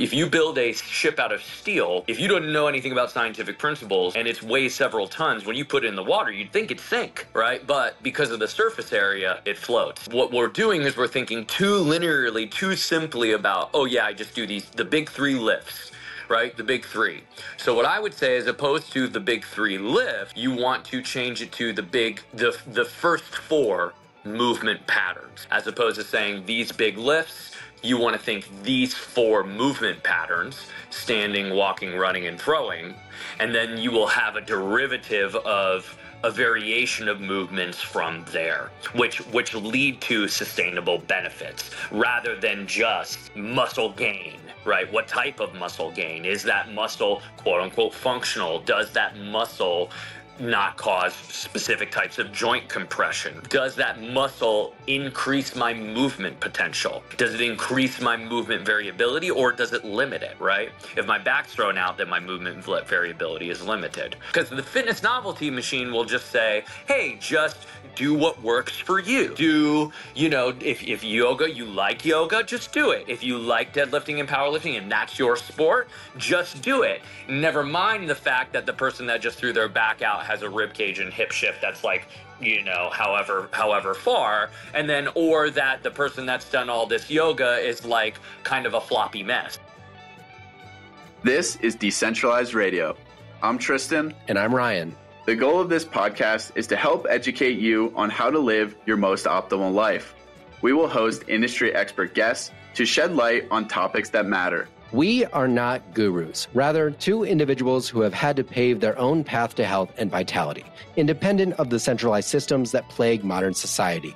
If you build a ship out of steel, if you don't know anything about scientific principles and it's weighs several tons, when you put it in the water, you'd think it'd sink, right? But because of the surface area, it floats. What we're doing is we're thinking too linearly, too simply about, oh yeah, I just do these, the big three lifts right? The big three. So what I would say, as opposed to the big three lift, you want to change it to the big, the the first four movement patterns, as opposed to saying these big lifts. You want to think these four movement patterns standing, walking, running, and throwing. And then you will have a derivative of a variation of movements from there, which which lead to sustainable benefits rather than just muscle gain, right? What type of muscle gain? Is that muscle quote unquote functional? Does that muscle not cause specific types of joint compression? Does that muscle increase my movement potential? Does it increase my movement variability or does it limit it, right? If my back's thrown out, then my movement variability is limited. Because the fitness novelty machine will just say, hey, just do what works for you. Do, you know, if, if yoga, you like yoga, just do it. If you like deadlifting and powerlifting and that's your sport, just do it. Never mind the fact that the person that just threw their back out has a rib cage and hip shift that's like you know however however far and then or that the person that's done all this yoga is like kind of a floppy mess. This is decentralized radio. I'm tristan. And i'm ryan. The goal of this podcast is to help educate you on how to live your most optimal life. We will host industry expert guests to shed light on topics that matter we are not gurus, rather, two individuals who have had to pave their own path to health and vitality, independent of the centralized systems that plague modern society.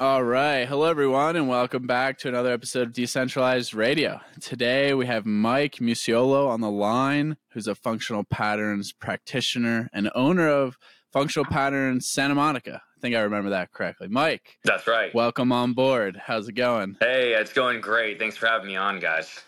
All right. Hello, everyone, and welcome back to another episode of Decentralized Radio. Today, we have Mike Mucciolo on the line, who's a functional patterns practitioner and owner of Functional Patterns Santa Monica think I remember that correctly. Mike. That's right. Welcome on board. How's it going? Hey, it's going great. Thanks for having me on, guys.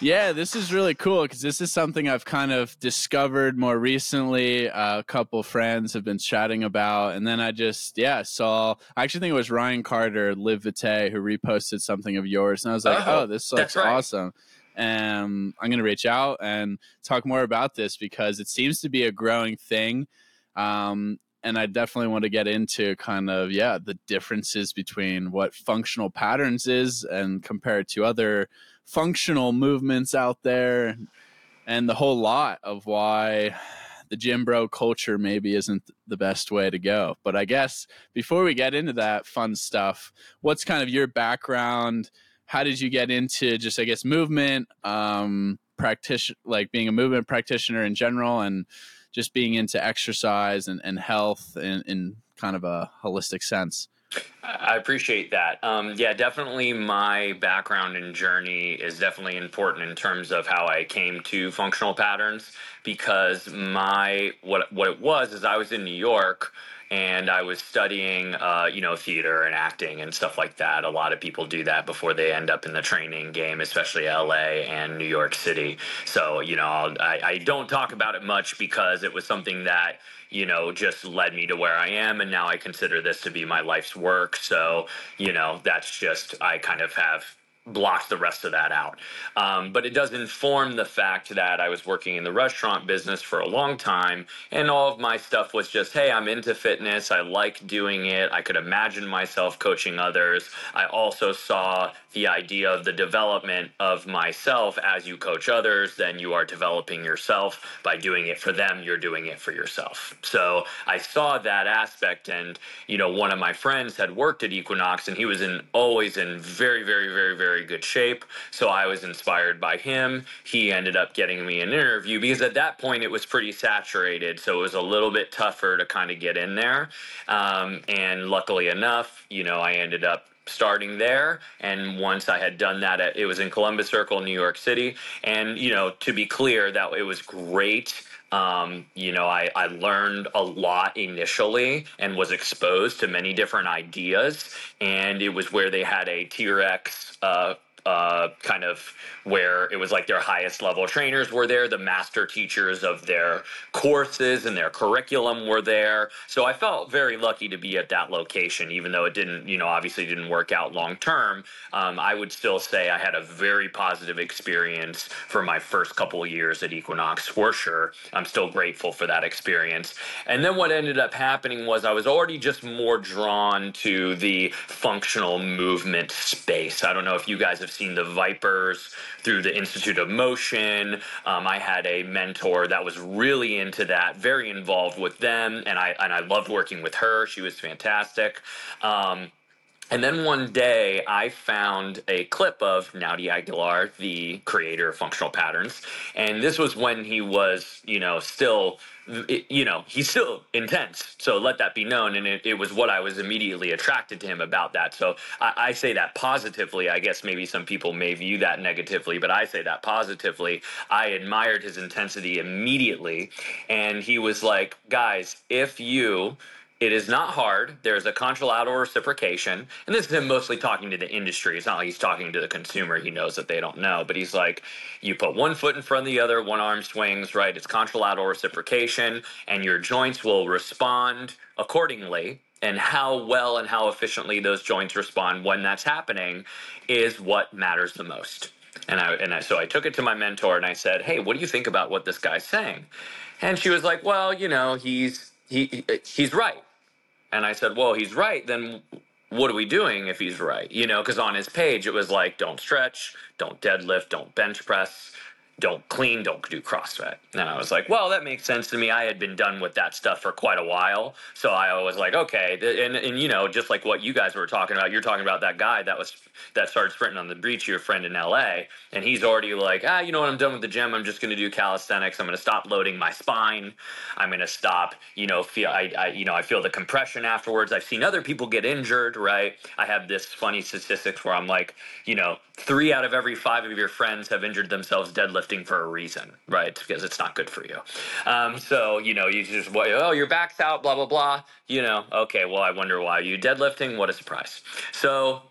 Yeah, this is really cool because this is something I've kind of discovered more recently. Uh, a couple friends have been chatting about, and then I just yeah saw. I actually think it was Ryan Carter, Live Vitae, who reposted something of yours, and I was like, oh, oh this looks right. awesome. And I'm going to reach out and talk more about this because it seems to be a growing thing. Um, and I definitely want to get into kind of yeah the differences between what functional patterns is and compare it to other functional movements out there and the whole lot of why the gym bro culture maybe isn't the best way to go. But I guess before we get into that fun stuff, what's kind of your background? How did you get into just I guess movement, um, practitioner, like being a movement practitioner in general, and just being into exercise and, and health in, in kind of a holistic sense. I appreciate that. Um, yeah, definitely my background and journey is definitely important in terms of how I came to functional patterns because my what what it was is I was in New York and I was studying, uh, you know, theater and acting and stuff like that. A lot of people do that before they end up in the training game, especially LA and New York City. So, you know, I, I don't talk about it much because it was something that, you know, just led me to where I am. And now I consider this to be my life's work. So, you know, that's just, I kind of have blocks the rest of that out. Um, but it does inform the fact that I was working in the restaurant business for a long time, and all of my stuff was just, hey, I'm into fitness. I like doing it. I could imagine myself coaching others. I also saw the idea of the development of myself as you coach others, then you are developing yourself. By doing it for them, you're doing it for yourself. So I saw that aspect, and you know, one of my friends had worked at Equinox, and he was in always in very, very, very, very good shape. So I was inspired by him. He ended up getting me an interview because at that point it was pretty saturated. So it was a little bit tougher to kind of get in there. Um, and luckily enough, you know, I ended up starting there. And once i had done that it was in columbus circle new york city. And you know to be clear that it was great. Um, you know, I, I learned a lot initially and was exposed to many different ideas. And it was where they had a Tier X uh, uh, kind of where it was like their highest level trainers were there, the master teachers of their courses and their curriculum were there. So I felt very lucky to be at that location, even though it didn't, you know, obviously didn't work out long term. Um, I would still say I had a very positive experience for my first couple years at Equinox for sure. I'm still grateful for that experience. And then what ended up happening was I was already just more drawn to the functional movement space. I don't know if you guys have seen the ViPRs through the Institute of Motion. Um, I had a mentor that was really into that, very involved with them, and I and I loved working with her. She was fantastic. Um, and then one day I found a clip of Naudi Aguilar, the creator of functional patterns. And this was when he was, you know, still, you know, he's still intense. So let that be known. And it, it was what I was immediately attracted to him about that. So I, I say that positively. I guess maybe some people may view that negatively, but I say that positively. I admired his intensity immediately. And he was like, guys, if you, it is not hard. There's a contralateral reciprocation. And this is him mostly talking to the industry. It's not like he's talking to the consumer. He knows that they don't know. But he's like, you put one foot in front of the other, one arm swings, right? It's contralateral reciprocation, and your joints will respond accordingly. And how well and how efficiently those joints respond when that's happening is what matters the most. And I and I, so I took it to my mentor and I said, "Hey, what do you think about what this guy's saying?" And she was like, "Well, you know, he's he he's right." And I said, well, he's right. Then what are we doing if he's right? You know, because on his page it was like, don't stretch, don't deadlift, don't bench press, don't clean, don't do CrossFit. And I was like, well, that makes sense to me. I had been done with that stuff for quite a while. So I was like, okay. And, and you know, just like what you guys were talking about, you're talking about that guy that was, that started sprinting on the beach, your friend in LA. And he's already like, ah, you know what? I'm done with the gym. I'm just going to do calisthenics. I'm going to stop loading my spine. I'm going to stop, you know, feel, I, I, you know, I feel the compression afterwards. I've seen other people get injured, right? I have this funny statistics where I'm like, you know, three out of every five of your friends have injured themselves deadlifting for a reason, right? Because it's not good for you. Um, so, you know, you just, oh, your back's out, blah, blah, blah. You know, okay, well, I wonder why. You deadlifting? What a surprise. So,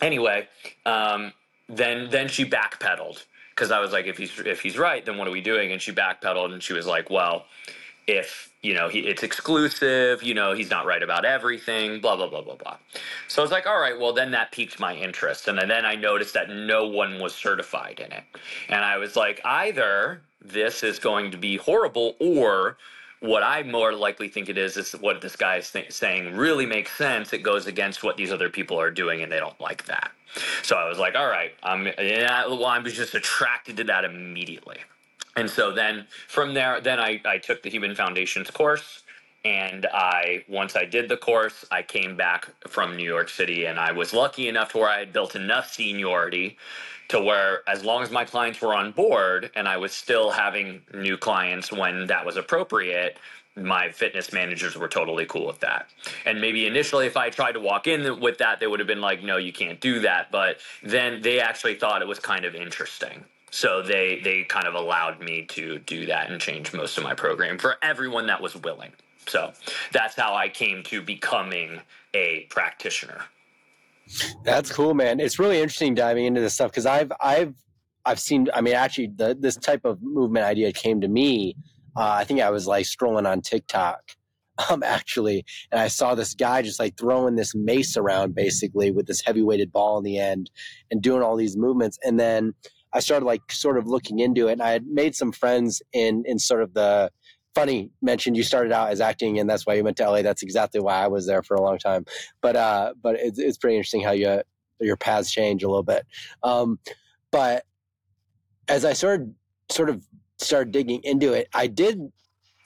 anyway, um, then then she backpedaled because I was like, if he's if he's right, then what are we doing? And she backpedaled and she was like, well, if you know he, it's exclusive you know he's not right about everything blah blah blah blah blah so i was like all right well then that piqued my interest and then i noticed that no one was certified in it and i was like either this is going to be horrible or what I more likely think it is is what this guy is th- saying really makes sense. It goes against what these other people are doing, and they don't like that. So I was like, all right, I'm, yeah, well, I was just attracted to that immediately. And so then from there, then I, I took the Human Foundations course. And I, once I did the course, I came back from New York City and I was lucky enough to where I had built enough seniority to where as long as my clients were on board and I was still having new clients when that was appropriate, my fitness managers were totally cool with that. And maybe initially, if I tried to walk in with that, they would have been like, no, you can't do that. But then they actually thought it was kind of interesting. So they they kind of allowed me to do that and change most of my program for everyone that was willing. So that's how I came to becoming a practitioner. That's cool, man. It's really interesting diving into this stuff because I've I've I've seen. I mean, actually, the, this type of movement idea came to me. Uh, I think I was like strolling on TikTok, um, actually, and I saw this guy just like throwing this mace around, basically with this heavy weighted ball in the end, and doing all these movements, and then I started like sort of looking into it. And I had made some friends in in sort of the funny mentioned you started out as acting and that's why you went to LA. That's exactly why I was there for a long time. But uh, but it's it's pretty interesting how you your paths change a little bit. Um, but as I started sort of started digging into it, I did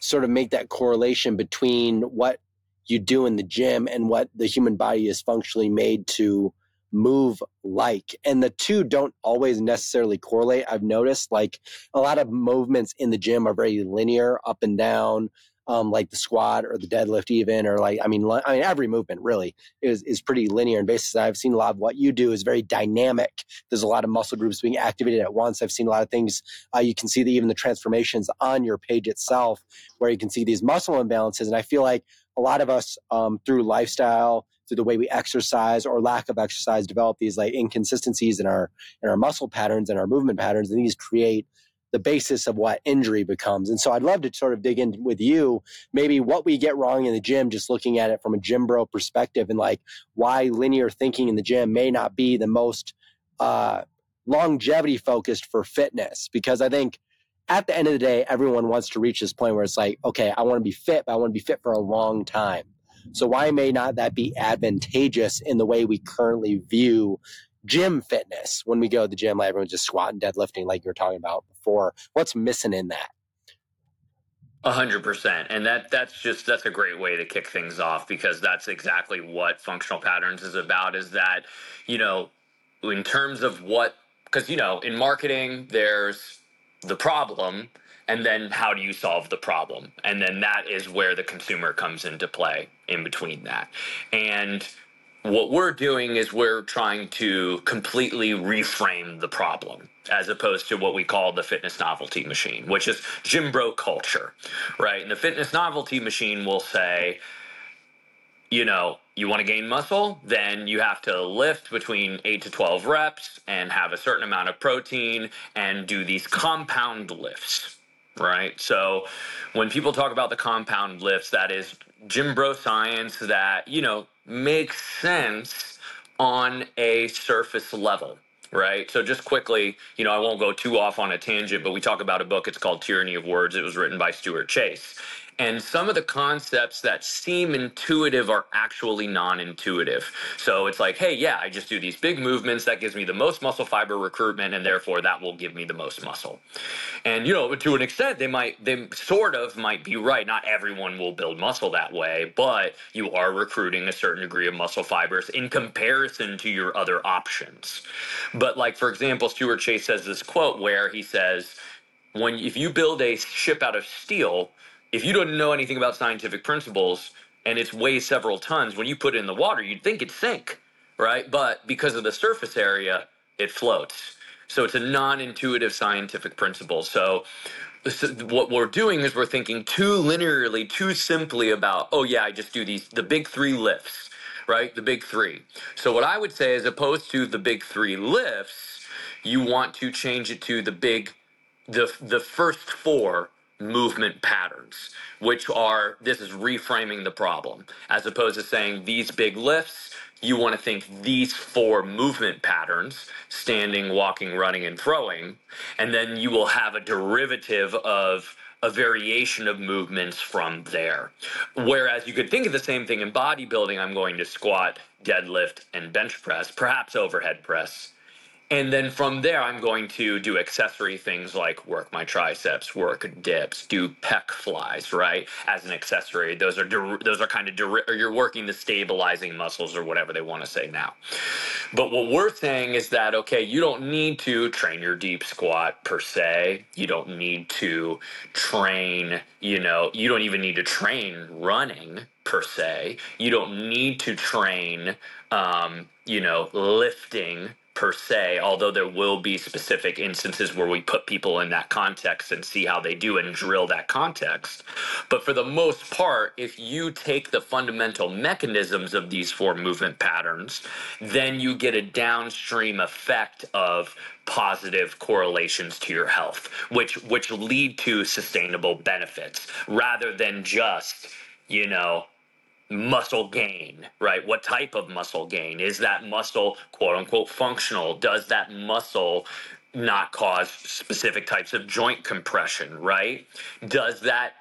sort of make that correlation between what you do in the gym and what the human body is functionally made to move like. And the two don't always necessarily correlate. I've noticed like a lot of movements in the gym are very linear, up and down. Um, like the squat or the deadlift, even, or like I mean, I mean, every movement really is is pretty linear. And basically, I've seen a lot of what you do is very dynamic. There's a lot of muscle groups being activated at once. I've seen a lot of things. Uh, you can see the, even the transformations on your page itself, where you can see these muscle imbalances. And I feel like a lot of us um, through lifestyle, through the way we exercise or lack of exercise develop these like inconsistencies in our in our muscle patterns and our movement patterns and these create the basis of what injury becomes. And so I'd love to sort of dig in with you, maybe what we get wrong in the gym, just looking at it from a gym bro perspective and like why linear thinking in the gym may not be the most uh, longevity focused for fitness. Because I think at the end of the day, everyone wants to reach this point where it's like, okay, I want to be fit, but I want to be fit for a long time. So why may not that be advantageous in the way we currently view gym fitness when we go to the gym? Like everyone's just squatting, deadlifting, like you were talking about before. What's missing in that? A hundred percent. And that that's just that's a great way to kick things off because that's exactly what functional patterns is about is that, you know, in terms of what because you know, in marketing there's the problem and then how do you solve the problem? And then that is where the consumer comes into play in between that. And what we're doing is we're trying to completely reframe the problem as opposed to what we call the fitness novelty machine which is gym bro culture right? And the fitness novelty machine will say you know, you want to gain muscle, then you have to lift between 8 to 12 reps and have a certain amount of protein and do these compound lifts, right? So when people talk about the compound lifts, that is gym bro science that, you know, makes sense on a surface level right? So just quickly, you know, I won't go too off on a tangent, but we talk about a book. It's called Tyranny of Words. It was written by Stuart Chase. And some of the concepts that seem intuitive are actually non intuitive. So it's like, hey, yeah, I just do these big movements. That gives me the most muscle fiber recruitment, and therefore that will give me the most muscle. And, you know, to an extent, they might, they sort of might be right. Not everyone will build muscle that way, but you are recruiting a certain degree of muscle fibers in comparison to your other options. But, like, for example, Stuart Chase says this quote where he says, when if you build a ship out of steel, if you don't know anything about scientific principles and it's weighs several tons, when you put it in the water, you'd think it'd sink, right? But because of the surface area, it floats. So it's a non-intuitive scientific principle. So what we're doing is we're thinking too linearly, too simply about, oh yeah, I just do these the big three lifts, right? The big three. So what I would say, as opposed to the big three lifts, you want to change it to the big, the the first four movement patterns, which are this is reframing the problem as opposed to saying these big lifts. You want to think these four movement patterns standing, walking, running, and throwing. And then you will have a derivative of a variation of movements from there. Whereas you could think of the same thing in bodybuilding I'm going to squat, deadlift, and bench press, perhaps overhead press and then from there, I'm going to do accessory things like work my triceps, work dips, do pec flies, right? As an accessory, those are those are kind of or you're working the stabilizing muscles or whatever they want to say now. But what we're saying is that okay, you don't need to train your deep squat per se. You don't need to train, you know, you don't even need to train running per se. You don't need to train, um, you know, lifting per se, although there will be specific instances where we put people in that context and see how they do and drill that context. But for the most part, if you take the fundamental mechanisms of these four movement patterns, then you get a downstream effect of positive correlations to your health, which which lead to sustainable benefits rather than just, you know, muscle gain, right? What type of muscle gain? Is that muscle quote unquote functional? Does that muscle not cause specific types of joint compression, right? Does that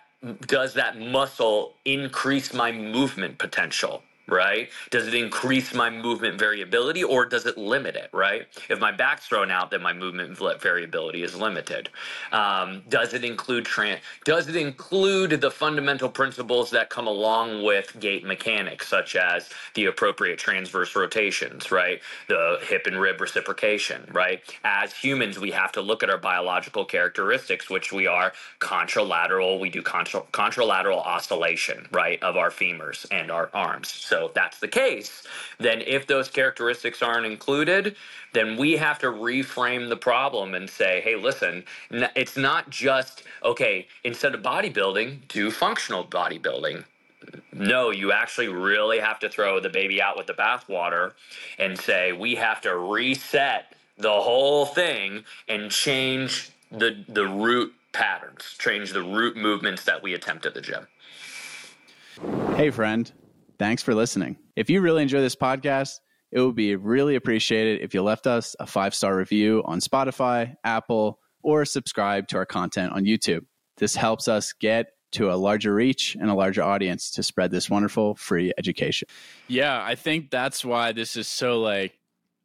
does that muscle increase my movement potential? Right? Does it increase my movement variability or does it limit it, right? If my back's thrown out, then my movement variability is limited. Um, does it include tran- Does it include the fundamental principles that come along with gait mechanics, such as the appropriate transverse rotations, right? The hip and rib reciprocation, right? As humans, we have to look at our biological characteristics, which we are contralateral. We do contra- contralateral oscillation, right, of our femurs and our arms. So if that's the case, then if those characteristics aren't included, then we have to reframe the problem and say, hey, listen, it's not just, okay, instead of bodybuilding, do functional bodybuilding no, you actually really have to throw the baby out with the bathwater and say, we have to reset the whole thing and change the, the root patterns, change the root movements that we attempt at the gym. Hey, friend. Thanks for listening. If you really enjoy this podcast, it would be really appreciated if you left us a five star review on Spotify, Apple, or subscribe to our content on YouTube. This helps us get to a larger reach and a larger audience to spread this wonderful free education. Yeah, I think that's why this is so like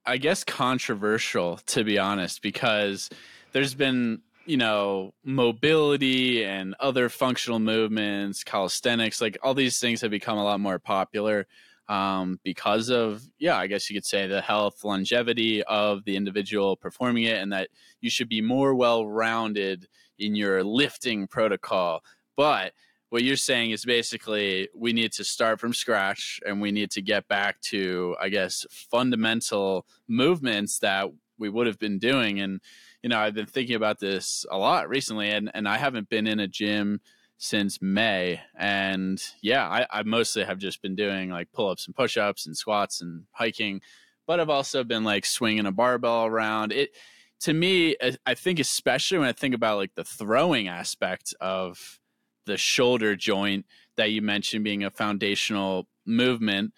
I guess controversial to be honest because there's been you know mobility and other functional movements calisthenics like all these things have become a lot more popular um, because of yeah i guess you could say the health longevity of the individual performing it and that you should be more well rounded in your lifting protocol. But what you're saying is basically we need to start from scratch and we need to get back to i guess fundamental movements that we would have been doing. And you know i've been thinking about this a lot recently and, and i haven't been in a gym since may and yeah I, I mostly have just been doing like pull-ups and push-ups and squats and hiking but i've also been like swinging a barbell around. It to me i think especially when i think about like the throwing aspect of the shoulder joint that you mentioned being a foundational movement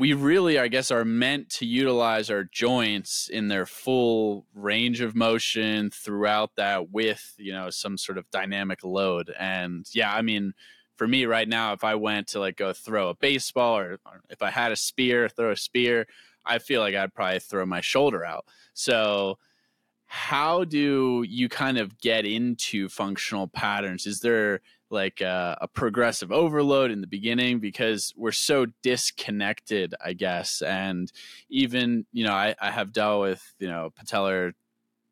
we really i guess are meant to utilize our joints in their full range of motion throughout that with you know some sort of dynamic load and yeah i mean for me right now if i went to like go throw a baseball or, or if i had a spear throw a spear i feel like i'd probably throw my shoulder out so how do you kind of get into functional patterns? Is there like a, a, progressive overload in the beginning because we're so disconnected, I guess. And even, you know, I, I have dealt with, you know, patellar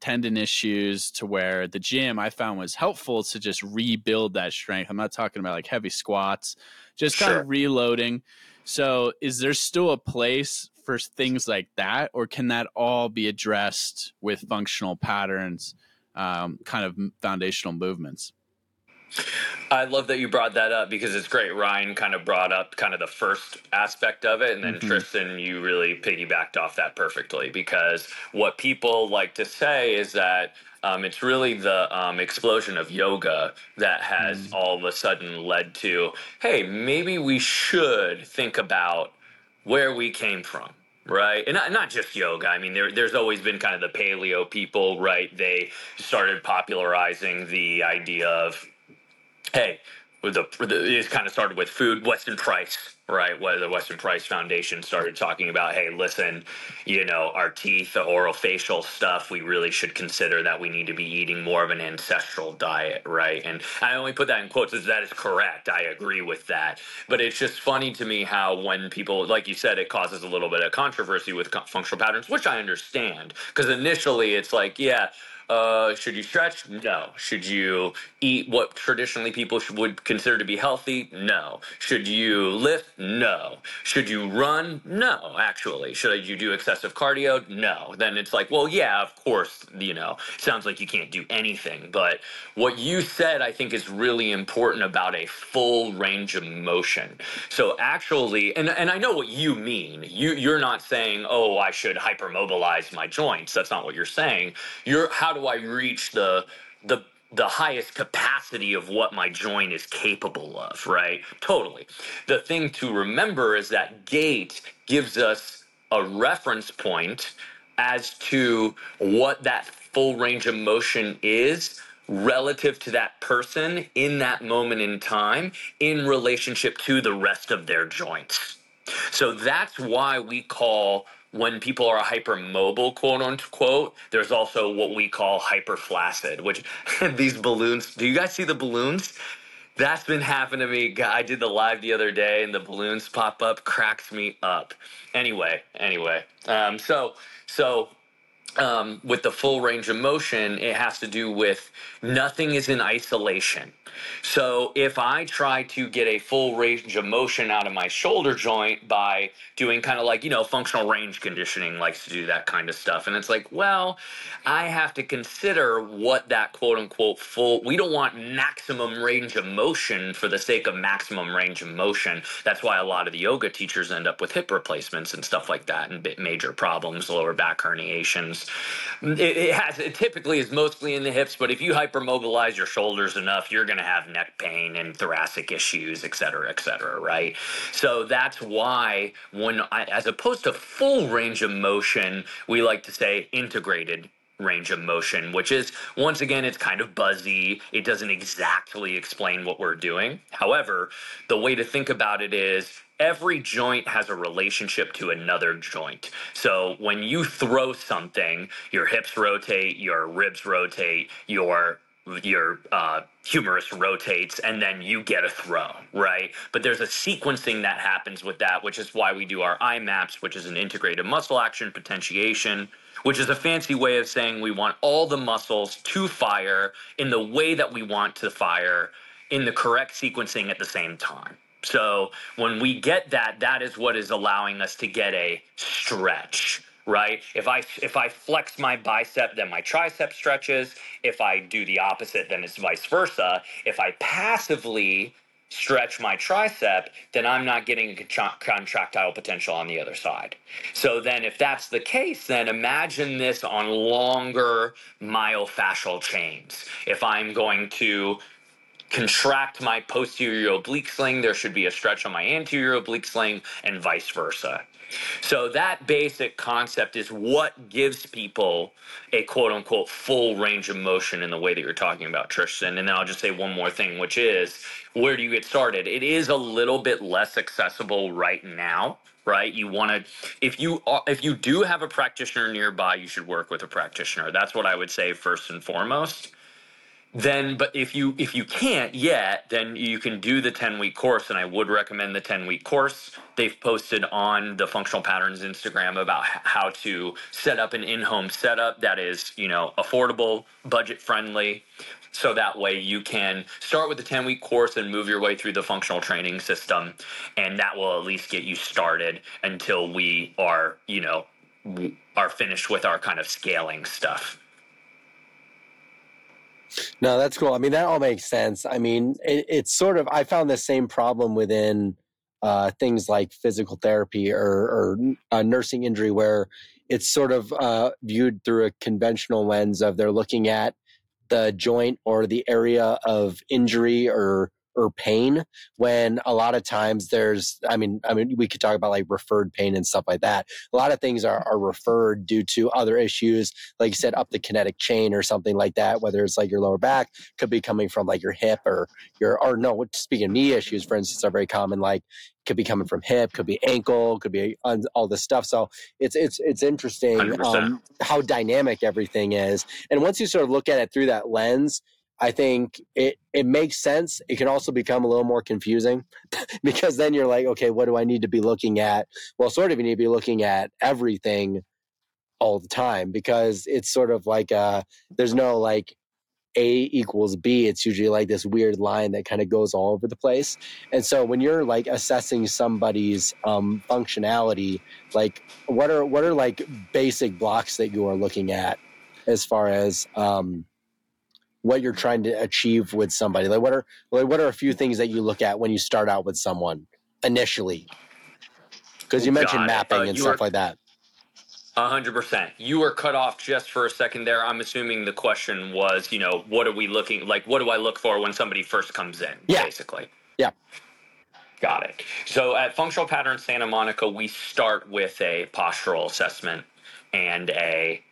tendon issues to where the gym I found was helpful to just rebuild that strength. I'm not talking about like heavy squats, just kind of reloading. So, is there still a place for things like that, or can that all be addressed with functional patterns, um, kind of foundational movements? I love that you brought that up because it's great. Ryan kind of brought up kind of the first aspect of it, and then mm-hmm. Tristan, you really piggybacked off that perfectly because what people like to say is that um, it's really the um, explosion of yoga that has mm. all of a sudden led to hey, maybe we should think about where we came from right and not, not just yoga i mean there, there's always been kind of the paleo people right they started popularizing the idea of hey the, the it kind of started with food weston price right? Where the Weston Price Foundation started talking about, hey, listen, you know, our teeth, the oral facial stuff, we really should consider that we need to be eating more of an ancestral diet, right? And I only put that in quotes as that is correct. I agree with that. But it's just funny to me how when people, like you said, it causes a little bit of controversy with functional patterns, which I understand. Because initially it's like, yeah, uh, should you stretch? No. Should you eat what traditionally people would consider to be healthy? No. Should you lift? No. Should you run? No, actually. Should you do excessive cardio? No. Then it's like, well, yeah, of course, you know, sounds like you can't do anything. But what you said, I think, is really important about a full range of motion. So actually, and, and I know what you mean. You, you're not saying, oh, I should hypermobilize my joints. That's not what you're saying. You're, how do I reach the the the highest capacity of what my joint is capable of, right? Totally. The thing to remember is that gait gives us a reference point as to what that full range of motion is relative to that person in that moment in time in relationship to the rest of their joints. So that's why we call when people are hypermobile, quote unquote, there's also what we call hyperflaccid, which these balloons. Do you guys see the balloons? That's been happening to me. I did the live the other day, and the balloons pop up, cracks me up. Anyway, anyway, um, so so um, with the full range of motion, it has to do with nothing is in isolation. So if I try to get a full range of motion out of my shoulder joint by doing kind of like, you know, functional range conditioning likes to do that kind of stuff. And it's like, well, I have to consider what that quote unquote full, we don't want maximum range of motion for the sake of maximum range of motion. That's why a lot of the yoga teachers end up with hip replacements and stuff like that and major problems, lower back herniations. It, it has, it typically is mostly in the hips, but if you hypermobilize your shoulders enough, you're going to have neck pain and thoracic issues, et cetera, et cetera, right? So that's why when I, as opposed to full range of motion, we like to say integrated range of motion, which is once again, it's kind of buzzy. It doesn't exactly explain what we're doing. However, the way to think about it is every joint has a relationship to another joint. So when you throw something, your hips rotate, your ribs rotate, your your uh, humerus rotates and then you get a throw, right? But there's a sequencing that happens with that, which is why we do our IMAPs, which is an integrated muscle action potentiation, which is a fancy way of saying we want all the muscles to fire in the way that we want to fire in the correct sequencing at the same time. So when we get that, that is what is allowing us to get a stretch right? If I if I flex my bicep, then my tricep stretches. If I do the opposite, then it's vice versa. If I passively stretch my tricep, then I'm not getting a contractile potential on the other side. So then if that's the case, then imagine this on longer myofascial chains. If I'm going to contract my posterior oblique sling, there should be a stretch on my anterior oblique sling and vice versa. So that basic concept is what gives people a quote unquote full range of motion in the way that you're talking about, Tristan. And then I'll just say one more thing, which is where do you get started? It is a little bit less accessible right now right you want to if you are, if you do have a practitioner nearby you should work with a practitioner that's what i would say first and foremost then but if you if you can't yet then you can do the 10 week course and i would recommend the 10 week course. They've posted on the functional patterns instagram about how to set up an in-home setup that is you know affordable budget friendly so that way you can start with the 10 week course and move your way through the functional training system and that will at least get you started until we are you know are finished with our kind of scaling stuff no, that's cool. I mean, that all makes sense. I mean, it, it's sort of, I found the same problem within uh, things like physical therapy or, or nursing injury, where it's sort of uh, viewed through a conventional lens of they're looking at the joint or the area of injury or or pain when a lot of times there's i mean i mean we could talk about like referred pain and stuff like that a lot of things are, are referred due to other issues like you said up the kinetic chain or something like that whether it's like your lower back could be coming from like your hip or your or no speaking of knee issues for instance are very common like could be coming from hip, could be ankle, could be all this stuff. So it's it's it's interesting um, how dynamic everything is. And once you sort of look at it through that lens, I think it it makes sense. It can also become a little more confusing because then you're like, okay, what do I need to be looking at? Well, sort of you need to be looking at everything all the time because it's sort of like uh there's no like a equals B. It's usually like this weird line that kind of goes all over the place. And so when you're like assessing somebody's um, functionality, like what are what are like basic blocks that you are looking at as far as um, what you're trying to achieve with somebody? Like what are like what are a few things that you look at when you start out with someone initially? Because you mentioned mapping uh, and stuff are, like that. A hundred percent. You were cut off just for a second there. I'm assuming the question was, you know, what are we looking like? What do I look for when somebody first comes in? Yeah. Basically. Yeah. Got it. So at Functional Pattern Santa Monica, we start with a postural assessment and a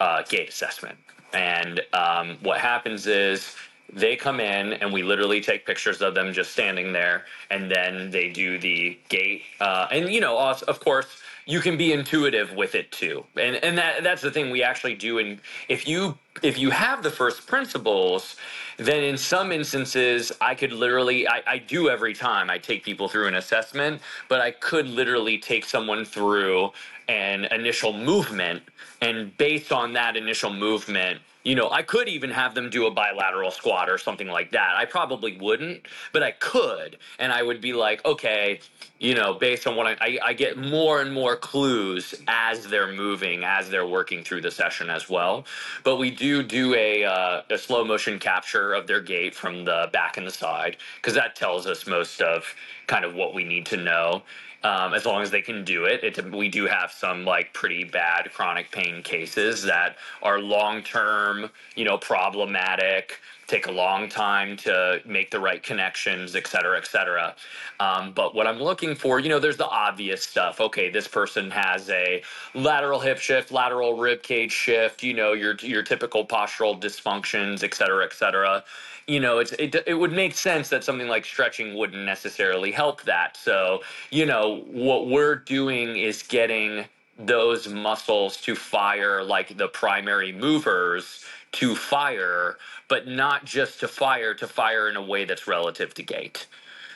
uh, gait assessment. And um, what happens is they come in and we literally take pictures of them just standing there, and then they do the gait. Uh, and you know, of course, you can be intuitive with it too. And and that that's the thing we actually do. And if you if you have the first principles, then in some instances, I could literally, I, I, do every time I take people through an assessment, but I could literally take someone through an initial movement. And based on that initial movement, you know, I could even have them do a bilateral squat or something like that. I probably wouldn't, but I could. And I would be like, okay, you know, based on what I, I, I, get more and more clues as they're moving, as they're working through the session as well. But we do do a, uh, a slow motion capture of their gait from the back and the side, because that tells us most of kind of what we need to know um, as long as they can do it. it. We do have some like pretty bad chronic pain cases that are long term, you know, problematic, take a long time to make the right connections, et cetera, et cetera. Um, but what I'm looking for, you know, there's the obvious stuff. Okay, this person has a lateral hip shift, lateral rib cage shift, you know, your your typical postural dysfunctions, et cetera, et cetera you know, it's it, it would make sense that something like stretching wouldn't necessarily help that. So, you know, what we're doing is getting those muscles to fire like the primary movers to fire, but not just to fire, to fire in a way that's relative to gait.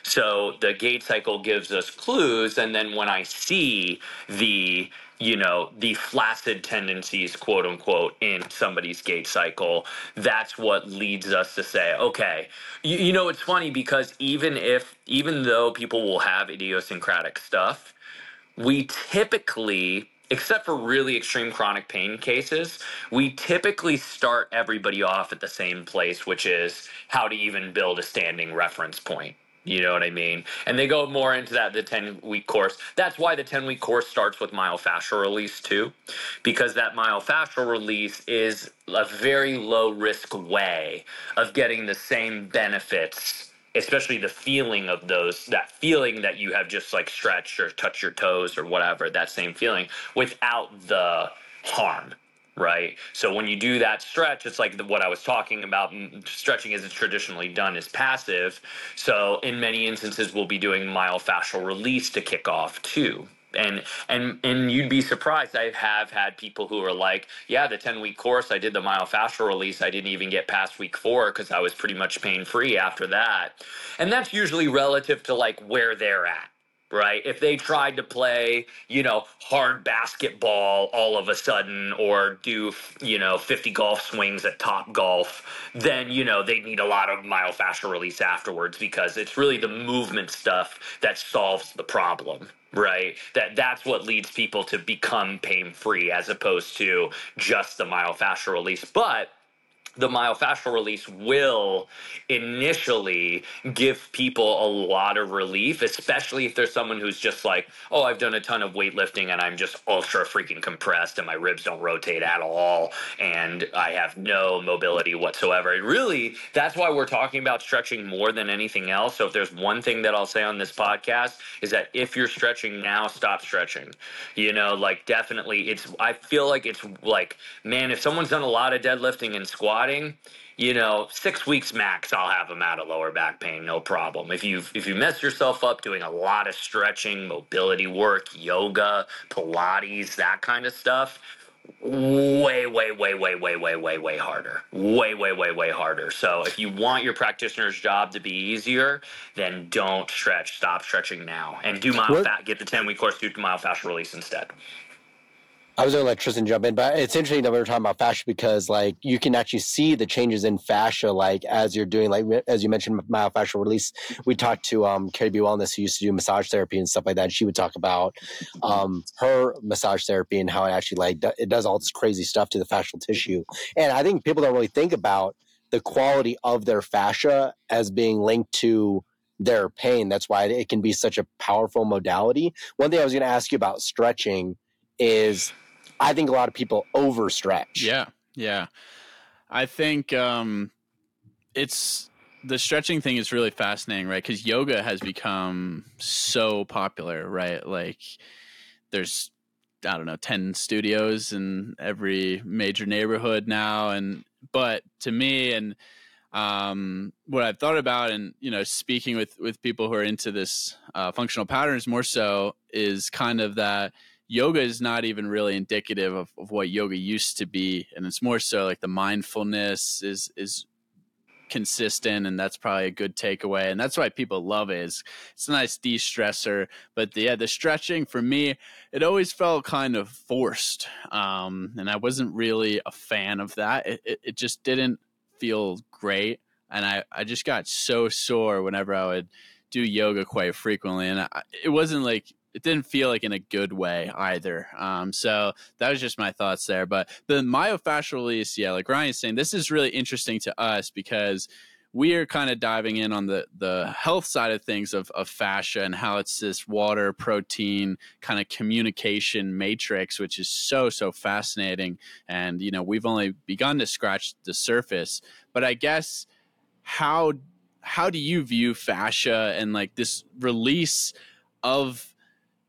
So the gait cycle gives us clues, and then when I see the you know the flaccid tendencies quote unquote in somebody's gait cycle that's what leads us to say okay you, you, know it's funny because even if even though people will have idiosyncratic stuff we typically except for really extreme chronic pain cases we typically start everybody off at the same place which is how to even build a standing reference point you know what I mean? And they go more into that the 10 week course. That's why the 10 week course starts with myofascial release too, because that myofascial release is a very low risk way of getting the same benefits, especially the feeling of those, that feeling that you have just like stretched or touch your toes or whatever, that same feeling without the harm right? So when you do that stretch, it's like the, what I was talking about. Stretching as it's traditionally done is passive. So in many instances, we'll be doing myofascial release to kick off too. And and and you'd be surprised. I have had people who are like, "Yeah, the ten week course, I did the myofascial release. I didn't even get past week four because I was pretty much pain free after that." And that's usually relative to like where they're at right? If they tried to play, you know, hard basketball all of a sudden or do, you know, 50 golf swings at Topgolf, then, you know, they'd need a lot of myofascial release afterwards because it's really the movement stuff that solves the problem right that that's what leads people to become pain free as opposed to just the myofascial release but the myofascial release will initially give people a lot of relief, especially if there's someone who's just like, oh, I've done a ton of weightlifting and I'm just ultra freaking compressed and my ribs don't rotate at all and I have no mobility whatsoever. It really, that's why we're talking about stretching more than anything else. So if there's one thing that I'll say on this podcast is that if you're stretching now, stop stretching. You know, like definitely it's, I feel like it's like, man, if someone's done a lot of deadlifting and squat, squatting, you know, six weeks max, I'll have them out of lower back pain, no problem. If you if you mess yourself up doing a lot of stretching, mobility work, yoga, Pilates, that kind of stuff, way, way, way, way, way, way, way, way harder. Way, way, way, way harder. So if you want your practitioner's job to be easier, then don't stretch. Stop stretching now and do fat. Get the ten week course. Do myofascial release instead. I was going to let Tristan jump in, but it's interesting that we were talking about fascia because like you can actually see the changes in fascia, like as you're doing, like as you mentioned, myofascial release. We talked to um, Carrie B Wellness, who used to do massage therapy and stuff like that. And she would talk about um, her massage therapy and how it actually like it does all this crazy stuff to the fascial tissue. And I think people don't really think about the quality of their fascia as being linked to their pain. That's why it can be such a powerful modality. One thing I was going to ask you about stretching is I think a lot of people overstretch. Yeah. Yeah. I think um, it's the stretching thing is really fascinating, right? Because yoga has become so popular, right? Like there's, I don't know, 10 studios in every major neighborhood now. And, but to me, and, um, what I've thought about and, you know, speaking with, with people who are into this uh, functional patterns more so is kind of that, yoga is not even really indicative of, of what yoga used to be and it's more so like the mindfulness is is consistent and that's probably a good takeaway and that's why people love it. Is it's a nice de-stressor but the, yeah the stretching for me it always felt kind of forced um, and i wasn't really a fan of that. It, it, it just didn't feel great and I, I just got so sore whenever i would do yoga quite frequently and I, it wasn't like it didn't feel like in a good way either. Um, so that was just my thoughts there. But the myofascial release, yeah, like Ryan's saying, this is really interesting to us because we are kind of diving in on the the health side of things of, of fascia and how it's this water protein kind of communication matrix which is so so fascinating and you know we've only begun to scratch the surface but i guess how how do you view fascia and like this release of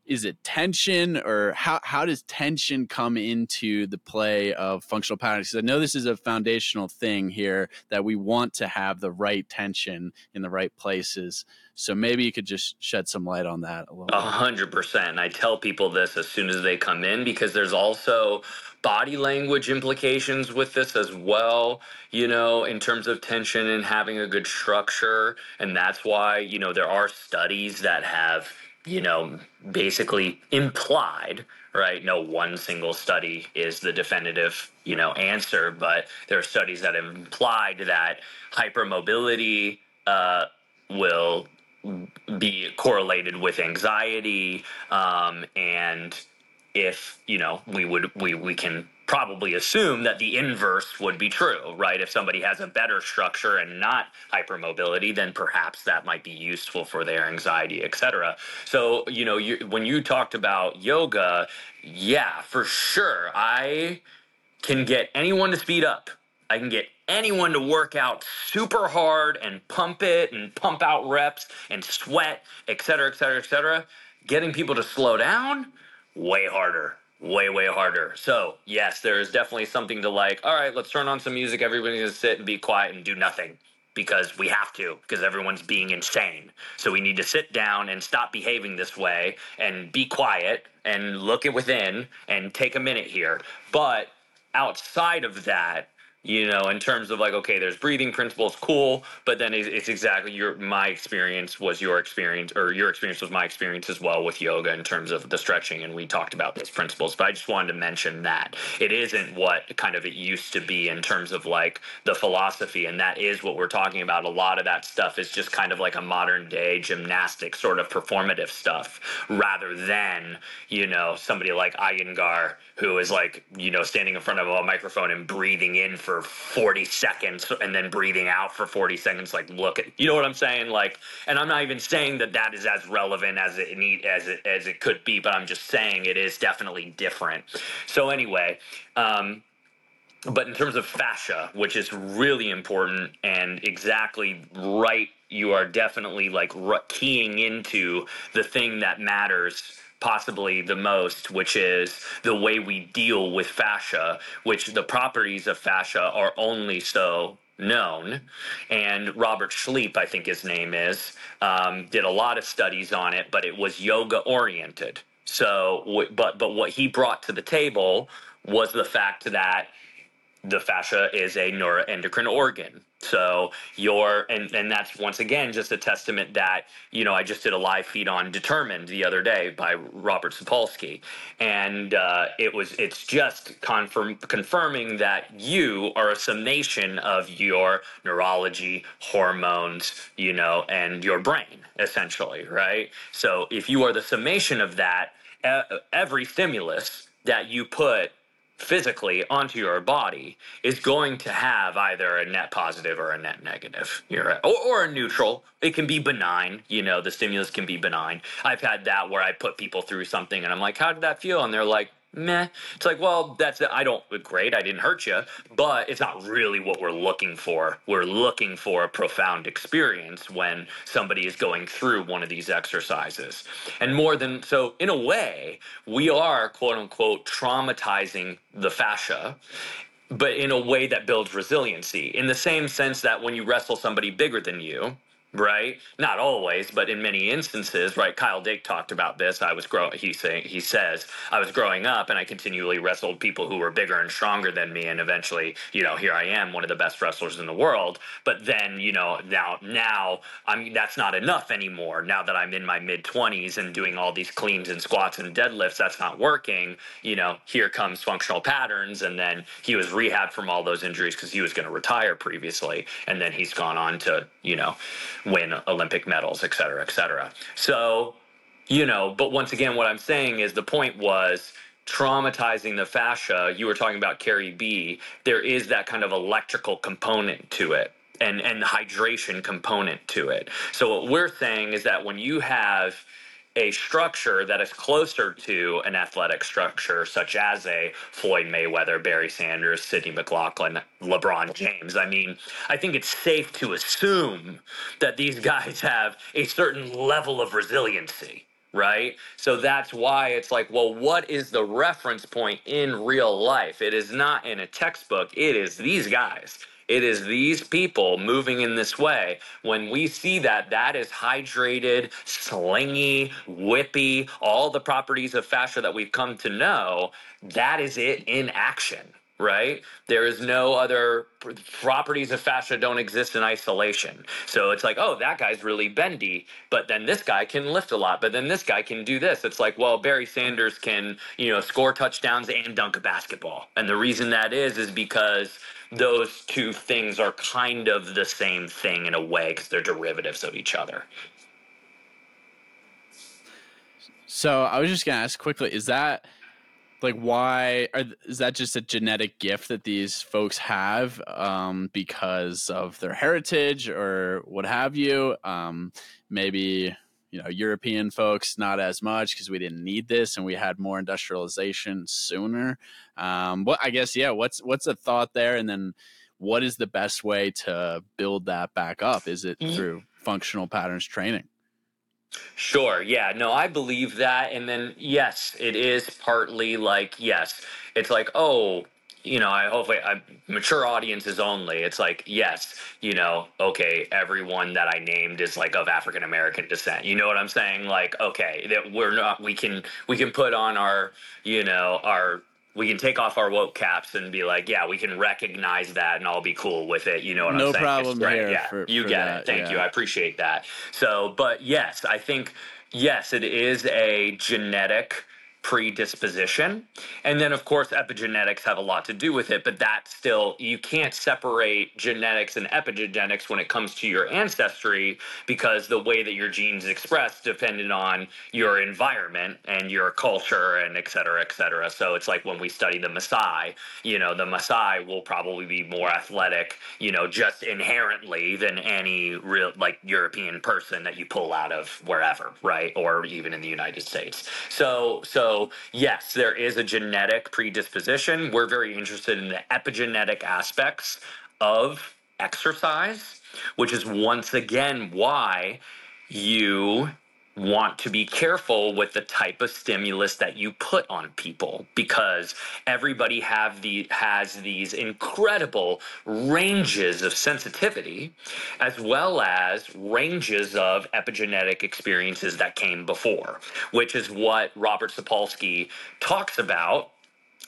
is it tension or how, how does tension come into the play of functional patterns? Because I know this is a foundational thing here that we want to have the right tension in the right places. So maybe you could just shed some light on that a little. A hundred percent. I tell people this as soon as they come in because there's also body language implications with this as well, you know, in terms of tension and having a good structure. And that's why, you know, there are studies that have you know, basically implied, right? No one single study is the definitive, you know, answer, but there are studies that have implied that hypermobility uh, will be correlated with anxiety, um, and if you know, we would we we can probably assume that the inverse would be true, right? If somebody has a better structure and not hypermobility, then perhaps that might be useful for their anxiety, etc. So, you know, you, when you talked about yoga, yeah, for sure, I can get anyone to speed up. I can get anyone to work out super hard and pump it and pump out reps and sweat, etc., etc., etc. Getting people to slow down, way harder way way harder. So yes there is definitely something to like all right let's turn on some music. Everybody's gonna sit and be quiet and do nothing because we have to because everyone's being insane. So we need to sit down and stop behaving this way and be quiet and look it within and take a minute here. But outside of that you know in terms of like okay there's breathing principles cool but then it's, it's, exactly your my experience was your experience or your experience was my experience as well with yoga in terms of the stretching and we talked about those principles but i just wanted to mention that. It isn't what kind of it used to be in terms of like the philosophy and that is what we're talking about. A lot of that stuff is just kind of like a modern day gymnastic sort of performative stuff rather than you know somebody like Iyengar who is like you know standing in front of a microphone and breathing in for for 40 seconds and then breathing out for 40 seconds like look at you know what i'm saying? Like and i'm not even saying that that is as relevant as it need as it as it could be but i'm just saying it is definitely different. So anyway um but in terms of fascia which is really important and exactly right you are definitely like keying into the thing that matters possibly the most, which is the way we deal with fascia, which the properties of fascia are only so known. And Robert Schleip, I think his name is, um, did a lot of studies on it, but it was yoga oriented. So, but but what he brought to the table was the fact that the fascia is a neuroendocrine organ. So your and and that's once again just a testament that you know I just did a live feed on Determined the other day by Robert Sapolsky, and uh, it was it's just confirm confirming that you are a summation of your neurology, hormones, you know, and your brain essentially, right? So if you are the summation of that, every stimulus that you put physically onto your body is going to have either a net positive or a net negative. Right. or, or a neutral. It can be benign. You know, the stimulus can be benign. I've had that where I put people through something and I'm like, how did that feel? And they're like, meh. It's like, well, that's I don't great. I didn't hurt you, but it's not really what we're looking for. We're looking for a profound experience when somebody is going through one of these exercises, and more than so, in a way, we are quote unquote traumatizing the fascia. But in a way that builds resiliency, in the same sense that when you wrestle somebody bigger than you, right? Not always, but in many instances, right? Kyle Dake talked about this. I was growing. He say he says I was growing up, and I continually wrestled people who were bigger and stronger than me, and eventually, you know, here I am, one of the best wrestlers in the world. But then, you know, now now I'm that's not enough anymore. Now that I'm in my mid twenties and doing all these cleans and squats and deadlifts, that's not working. You know, here comes functional patterns, and then he was rehabbed from all those injuries because he was going to retire previously, and then he's gone on to you know win Olympic medals, et cetera, et cetera. So, you know, but once again, what I'm saying is the point was traumatizing the fascia. You were talking about Carrie B. There is that kind of electrical component to it. And, and hydration component to it. So what we're saying is that when you have a structure that is closer to an athletic structure, such as a Floyd Mayweather, Barry Sanders, Sydney McLaughlin, LeBron James. I mean, I think it's safe to assume that these guys have a certain level of resiliency. Right. So that's why it's like, well, what is the reference point in real life? It is not in a textbook. It is these guys. It is these people moving in this way. When we see that, that is hydrated, slingy, whippy, all the properties of fascia that we've come to know. That is it in action right? There is no other properties of fascia don't exist in isolation. So it's like, oh, that guy's really bendy, but then this guy can lift a lot, but then this guy can do this. It's like, well, Barry Sanders can, you know, score touchdowns and dunk a basketball. And the reason that is is because those two things are kind of the same thing in a way because they're derivatives of each other. So I was just gonna ask quickly: Is that like why are, is that just a genetic gift that these folks have um, because of their heritage or what have you? Um, maybe you know European folks not as much because we didn't need this and we had more industrialization sooner. Um, but I guess yeah, what's what's a thought there, and then what is the best way to build that back up? Is it through functional patterns training? Sure. Yeah. No, I believe that. And then, yes, it is partly like, yes, it's like, oh, you know, I hopefully I mature audiences only. It's like, yes, you know, okay, everyone that I named is like of African American descent. You know what I'm saying? Like, okay, that we're not we can we can put on our, you know, our we can take off our woke caps and be like, yeah, we can recognize that and I'll be cool with it. You know what no I'm saying? No problem right. here. Yeah, for, you for get that, it. Thank yeah. you. I appreciate that. So, but yes, I think yes, it is a genetic predisposition. And then, of course, epigenetics have a lot to do with it, but that still, you can't separate genetics and epigenetics when it comes to your ancestry because the way that your genes express depended on your environment and your culture and et cetera, et cetera. So it's like when we study the Maasai, you know, the Maasai will probably be more athletic, you know, just inherently than any real, like, European person that you pull out of wherever, right? Or even in the United States. So, so, so, yes, there is a genetic predisposition. We're very interested in the epigenetic aspects of exercise, which is once again why you want to be careful with the type of stimulus that you put on people because everybody have the has these incredible ranges of sensitivity as well as ranges of epigenetic experiences that came before which is what Robert Sapolsky talks about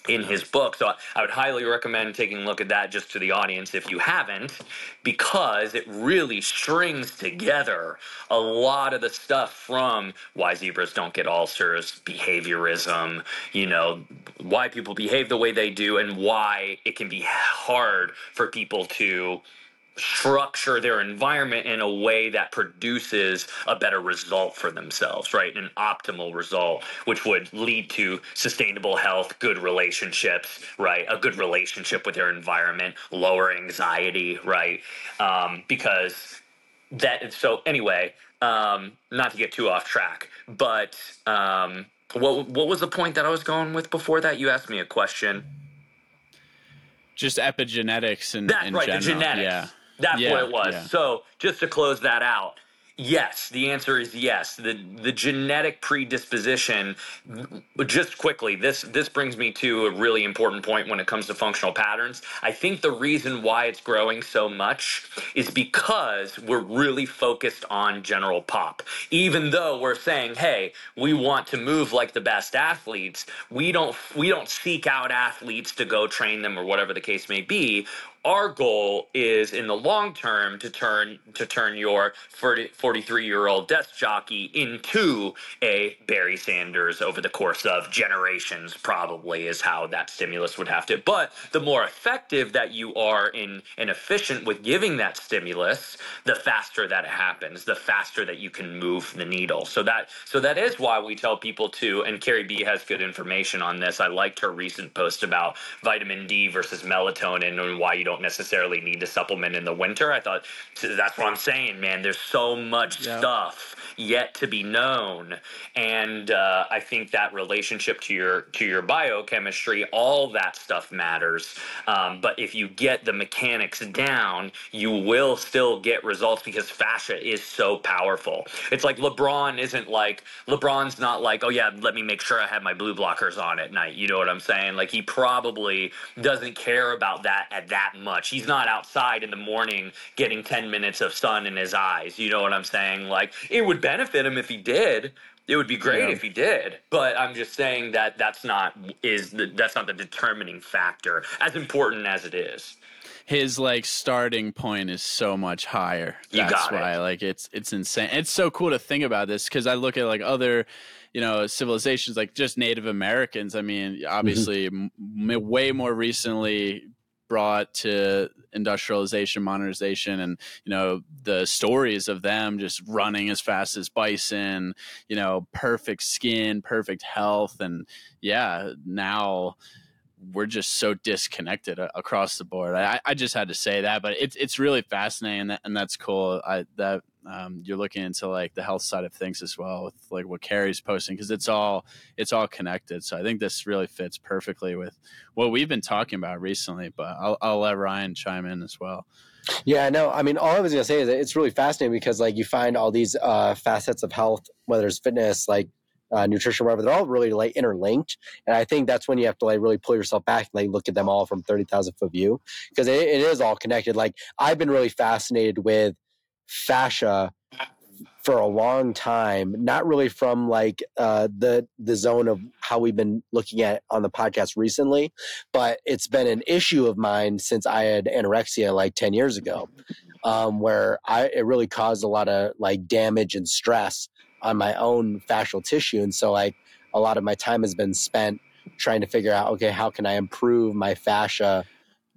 in his book. So I would highly recommend taking a look at that just to the audience if you haven't, because it really strings together a lot of the stuff from why zebras don't get ulcers, behaviorism, you know, why people behave the way they do, and why it can be hard for people to structure their environment in a way that produces a better result for themselves, right? An optimal result, which would lead to sustainable health, good relationships, right? A good relationship with their environment, lower anxiety, right? Um, because that, so anyway, um, not to get too off track, but um, what, what was the point that I was going with before that? You asked me a question. Just epigenetics and that's right, general. the genetics. Yeah. That's yeah, what it was. Yeah. So just to close that out, Yes, the answer is yes. The the genetic predisposition just quickly this this brings me to a really important point when it comes to functional patterns. I think the reason why it's growing so much is because we're really focused on general pop. Even though we're saying, "Hey, we want to move like the best athletes," we don't we don't seek out athletes to go train them or whatever the case may be our goal is in the long term to turn to turn your 43 year old desk jockey into a Barry Sanders over the course of generations probably is how that stimulus would have to. But the more effective that you are in and efficient with giving that stimulus the faster that it happens the faster that you can move the needle. So that so that is why we tell people to and Carrie B has good information on this. I liked her recent post about vitamin D versus melatonin and why you don't don't necessarily need to supplement in the winter. I thought that's what I'm saying, man. There's so much yep. stuff yet to be known, and uh, I think that relationship to your to your biochemistry, all that stuff matters. Um, but if you get the mechanics down, you will still get results because fascia is so powerful. It's like LeBron isn't like LeBron's not like, oh yeah, let me make sure I have my blue blockers on at night. You know what I'm saying? Like he probably doesn't care about that at that much. He's not outside in the morning getting 10 minutes of sun in his eyes. You know what I'm saying? Like it would benefit him if he did. It would be great yeah. if he did, but I'm just saying that that's not is the, that's not the determining factor as important as it is his like starting point is so much higher. That's why it. like it's it's insane. It's so cool to think about this because I look at like other you know civilizations like just Native Americans. I mean, obviously, mm-hmm. m- way more recently brought to industrialization modernization and you know the stories of them just running as fast as bison you know perfect skin perfect health and yeah now we're just so disconnected across the board. I, I just had to say that, but it's it's really fascinating, and, that, and that's cool. I that um, you're looking into like the health side of things as well with like what Carrie's posting because it's all it's all connected. So I think this really fits perfectly with what we've been talking about recently. But I'll I'll let Ryan chime in as well. Yeah, no, I mean, all I was gonna say is it's really fascinating because like you find all these uh, facets of health, whether it's fitness, like uh, nutrition, whatever, they're all really like interlinked. And I think that's when you have to like really pull yourself back and like look at them all from 30,000 foot view because it, it is all connected. Like I've been really fascinated with fascia for a long time, not really from like uh, the the zone of how we've been looking at on the podcast recently, but it's been an issue of mine since I had anorexia like ten years ago, um, where I it really caused a lot of like damage and stress on my own fascial tissue. And so like a lot of my time has been spent trying to figure out, okay, how can I improve my fascia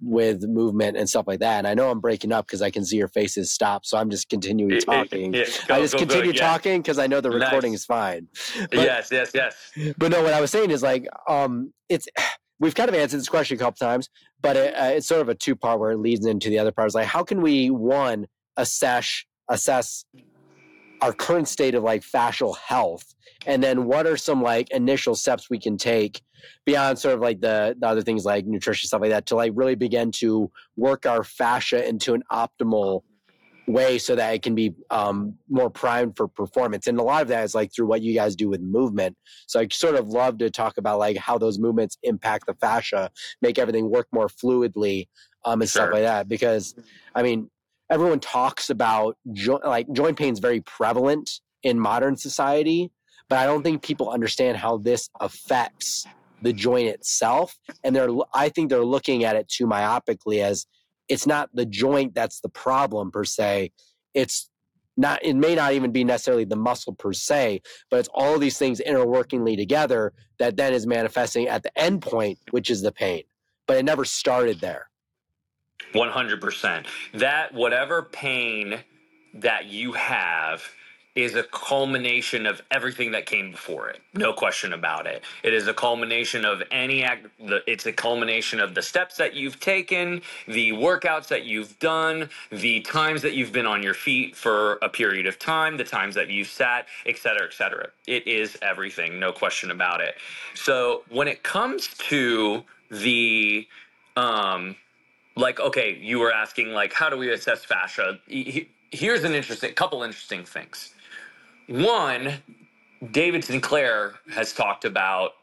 with movement and stuff like that. And I know I'm breaking up because I can see your faces stop. So I'm just continuing talking. go, I just go, continue go, talking because I know the recording nice. is fine. But, yes, yes, yes. But no, what I was saying is like, um, it's, we've kind of answered this question a couple times, but it, uh, it's sort of a two part where it leads into the other part. Is like, how can we, one, assess, assess our current state of like fascial health and then what are some like initial steps we can take beyond sort of like the, the other things like nutrition stuff like that to like really begin to work our fascia into an optimal way so that it can be um, more primed for performance. And a lot of that is like through what you guys do with movement. So i sort of love to talk about like how those movements impact the fascia make everything work more fluidly um, and sure. stuff like that. Because i mean everyone talks about jo- like joint pain is very prevalent in modern society, but I don't think people understand how this affects the joint itself. And they're, I think they're looking at it too myopically as it's not the joint that's the problem per se. It's not, it may not even be necessarily the muscle per se, but it's all these things interworkingly together that then is manifesting at the end point, which is the pain. But it never started there. 100%. That whatever pain that you have is a culmination of everything that came before it. No question about it. It is a culmination of any act it's a culmination of the steps that you've taken, the workouts that you've done, the times that you've been on your feet for a period of time, the times that you've sat, et cetera, et cetera. It is everything, no question about it. So when it comes to the um like okay you were asking like how do we assess fascia here's an interesting couple interesting things. One, David Sinclair has talked about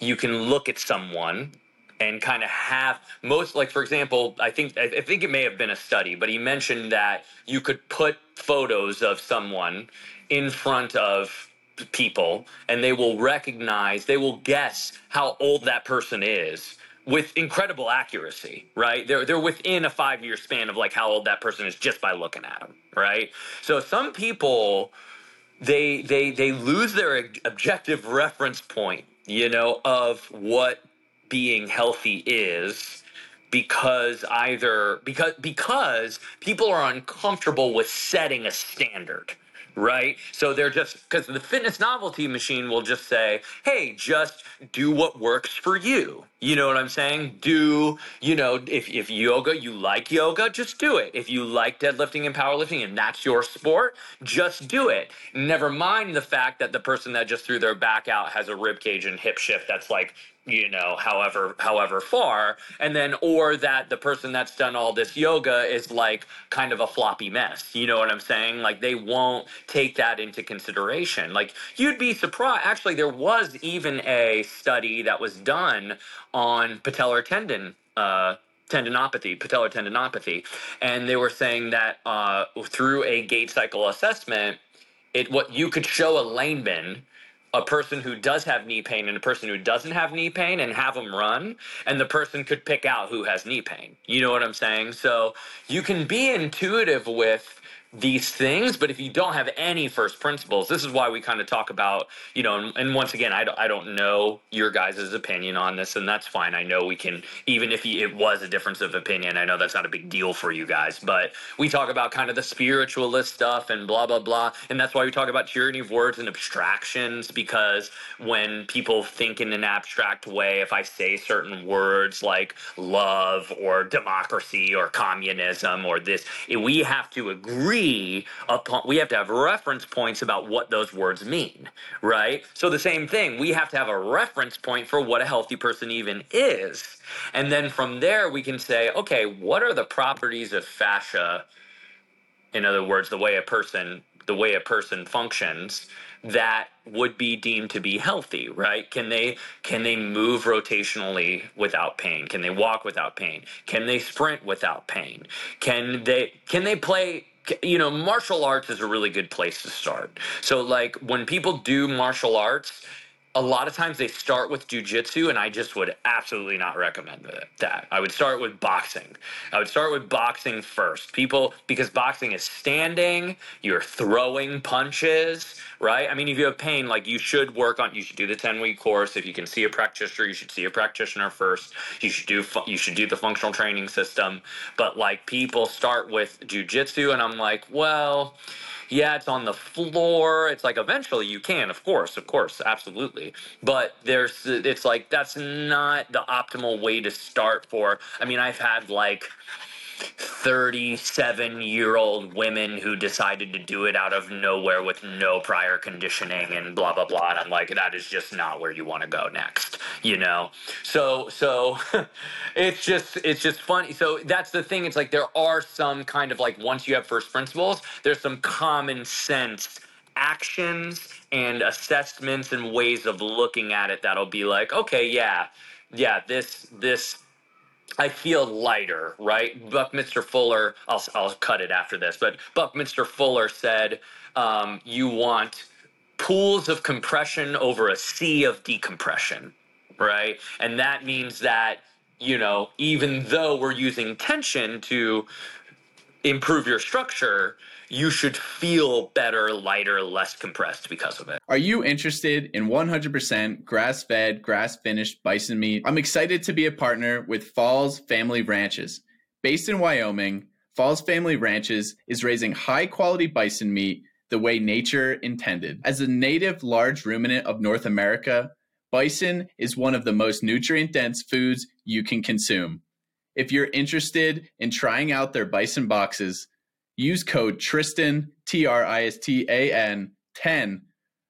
you can look at someone and kind of have most like for example i think i think it may have been a study but he mentioned that you could put photos of someone in front of people and they will recognize they will guess how old that person is with incredible accuracy right? They're they're within a 5 year span of like how old that person is just by looking at them right? So some people they they they lose their objective reference point you know of what being healthy is because either because because people are uncomfortable with setting a standard right? So they're just because the fitness novelty machine will just say hey just do what works for you. You know what i'm saying? Do you know if, if yoga you like yoga just do it. If you like deadlifting and powerlifting and that's your sport just do it. Never mind the fact that the person that just threw their back out has a rib cage and hip shift that's like you know however however far and then or that the person that's done all this yoga is like kind of a floppy mess you know what i'm saying? Like they won't take that into consideration. Like you'd be surprised actually there was even a study that was done on patellar tendon uh, tendinopathy, patellar tendinopathy, and they were saying that uh, through a gait cycle assessment, it what you could show a layman a person who does have knee pain and a person who doesn't have knee pain and have them run and the person could pick out who has knee pain. You know what i'm saying? So you can be intuitive with these things but if you don't have any first principles this is why we kind of talk about you know and, and once again I don't, I don't know your guys' opinion on this and that's fine. I know we can even if it was a difference of opinion i know that's not a big deal for you guys but we talk about kind of the spiritualist stuff and blah blah blah and that's why we talk about tyranny of words and abstractions because when people think in an abstract way if i say certain words like love or democracy or communism or this we have to agree agree upon we have to have reference points about what those words mean right? So the same thing we have to have a reference point for what a healthy person even is. And then from there we can say okay what are the properties of fascia? In other words the way a person the way a person functions that would be deemed to be healthy right? Can they can they move rotationally without pain? Can they walk without pain? Can they sprint without pain? Can they can they play you know, martial arts is a really good place to start. So, like, when people do martial arts, a lot of times they start with jujitsu, and I just would absolutely not recommend that. I would start with boxing. I would start with boxing first. People, because boxing is standing, you're throwing punches, right? I mean, if you have pain, like you should work on, you should do the 10 week course. If you can see a practitioner, you should see a practitioner first. You should do, you should do the functional training system. But like people start with jujitsu, and I'm like, well, yeah, it's on the floor. It's like eventually you can, of course, of course, absolutely. But there's, it's like that's not the optimal way to start for. I mean, I've had like 37 year old women who decided to do it out of nowhere with no prior conditioning and blah blah blah. And i'm like that is just not where you want to go next you know? So so it's just it's just funny. So that's the thing it's like there are some kind of like once you have first principles there's some common sense actions and assessments and ways of looking at it that'll be like okay yeah yeah this this I feel lighter, right? Buckminster Fuller, I'll, I'll cut it after this, but Buckminster Fuller said um, you want pools of compression over a sea of decompression, right? And that means that, you know, even though we're using tension to improve your structure, you should feel better, lighter, less compressed because of it. Are you interested in 100% grass fed, grass finished bison meat? I'm excited to be a partner with Falls Family Ranches. Based in Wyoming, Falls Family Ranches is raising high quality bison meat the way nature intended. As a native large ruminant of North America, bison is one of the most nutrient dense foods you can consume. If you're interested in trying out their bison boxes, use code Tristan, T R I S T A N 10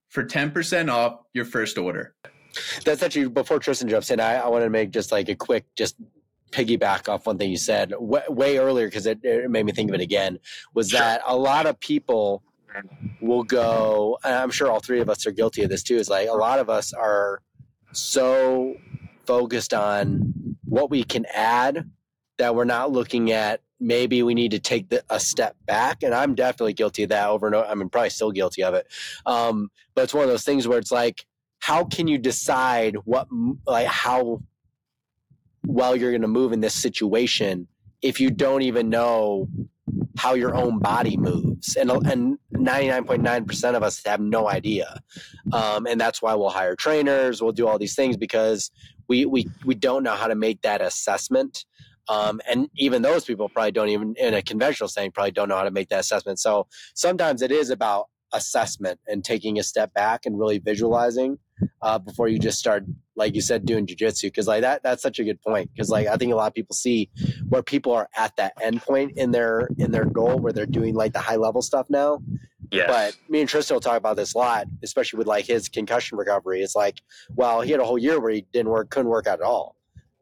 for 10% off your first order. That's actually before Tristan jumps in. I, I want to make just like a quick, just piggyback off one thing you said way, way earlier because it, it, made me think of it again was that a lot of people will go and i'm sure all three of us are guilty of this too is like a lot of us are so focused on what we can add that we're not looking at maybe we need to take the, a step back and i'm definitely guilty of that over and over i mean probably still guilty of it. Um, but it's one of those things where it's like how can you decide what like how well you're going to move in this situation if you don't even know how your own body moves? And and 99.9% of us have no idea. Um, and that's why we'll hire trainers we'll do all these things because we we we don't know how to make that assessment um, and even those people probably don't even in a conventional setting probably don't know how to make that assessment so sometimes it is about assessment and taking a step back and really visualizing uh, before you just start, like you said, doing jujitsu. Because like that, that's such a good point. Because like I think a lot of people see where people are at that end point in their in their goal where they're doing like the high level stuff now. Yes. But me and Tristan will talk about this a lot, especially with like his concussion recovery. It's like, well, he had a whole year where he didn't work, couldn't work out at all.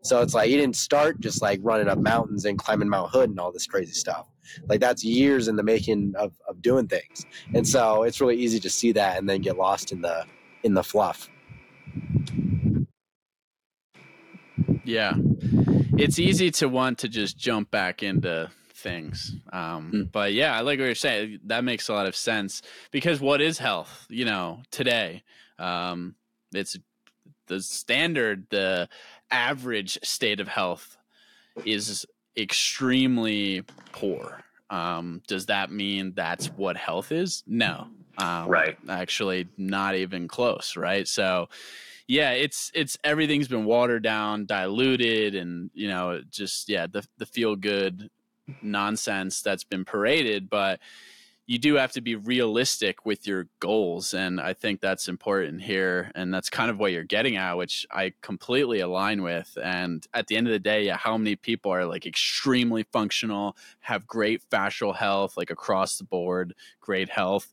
So it's like he didn't start just like running up mountains and climbing Mount Hood and all this crazy stuff. Like that's years in the making of, of doing things. And so it's really easy to see that and then get lost in the in the fluff. Yeah. It's easy to want to just jump back into things. Um, mm. But yeah, I like what you're saying. That makes a lot of sense because what is health, you know, today? Um, it's the standard, the average state of health is extremely poor. Um, does that mean that's what health is? No. Um, right. Actually, not even close. Right. So, yeah, it's it's everything's been watered down, diluted, and you know, just yeah, the the feel good nonsense that's been paraded. But you do have to be realistic with your goals and i think that's important here and that's kind of what you're getting at which i completely align with and at the end of the day yeah how many people are like extremely functional have great fascial health like across the board great health?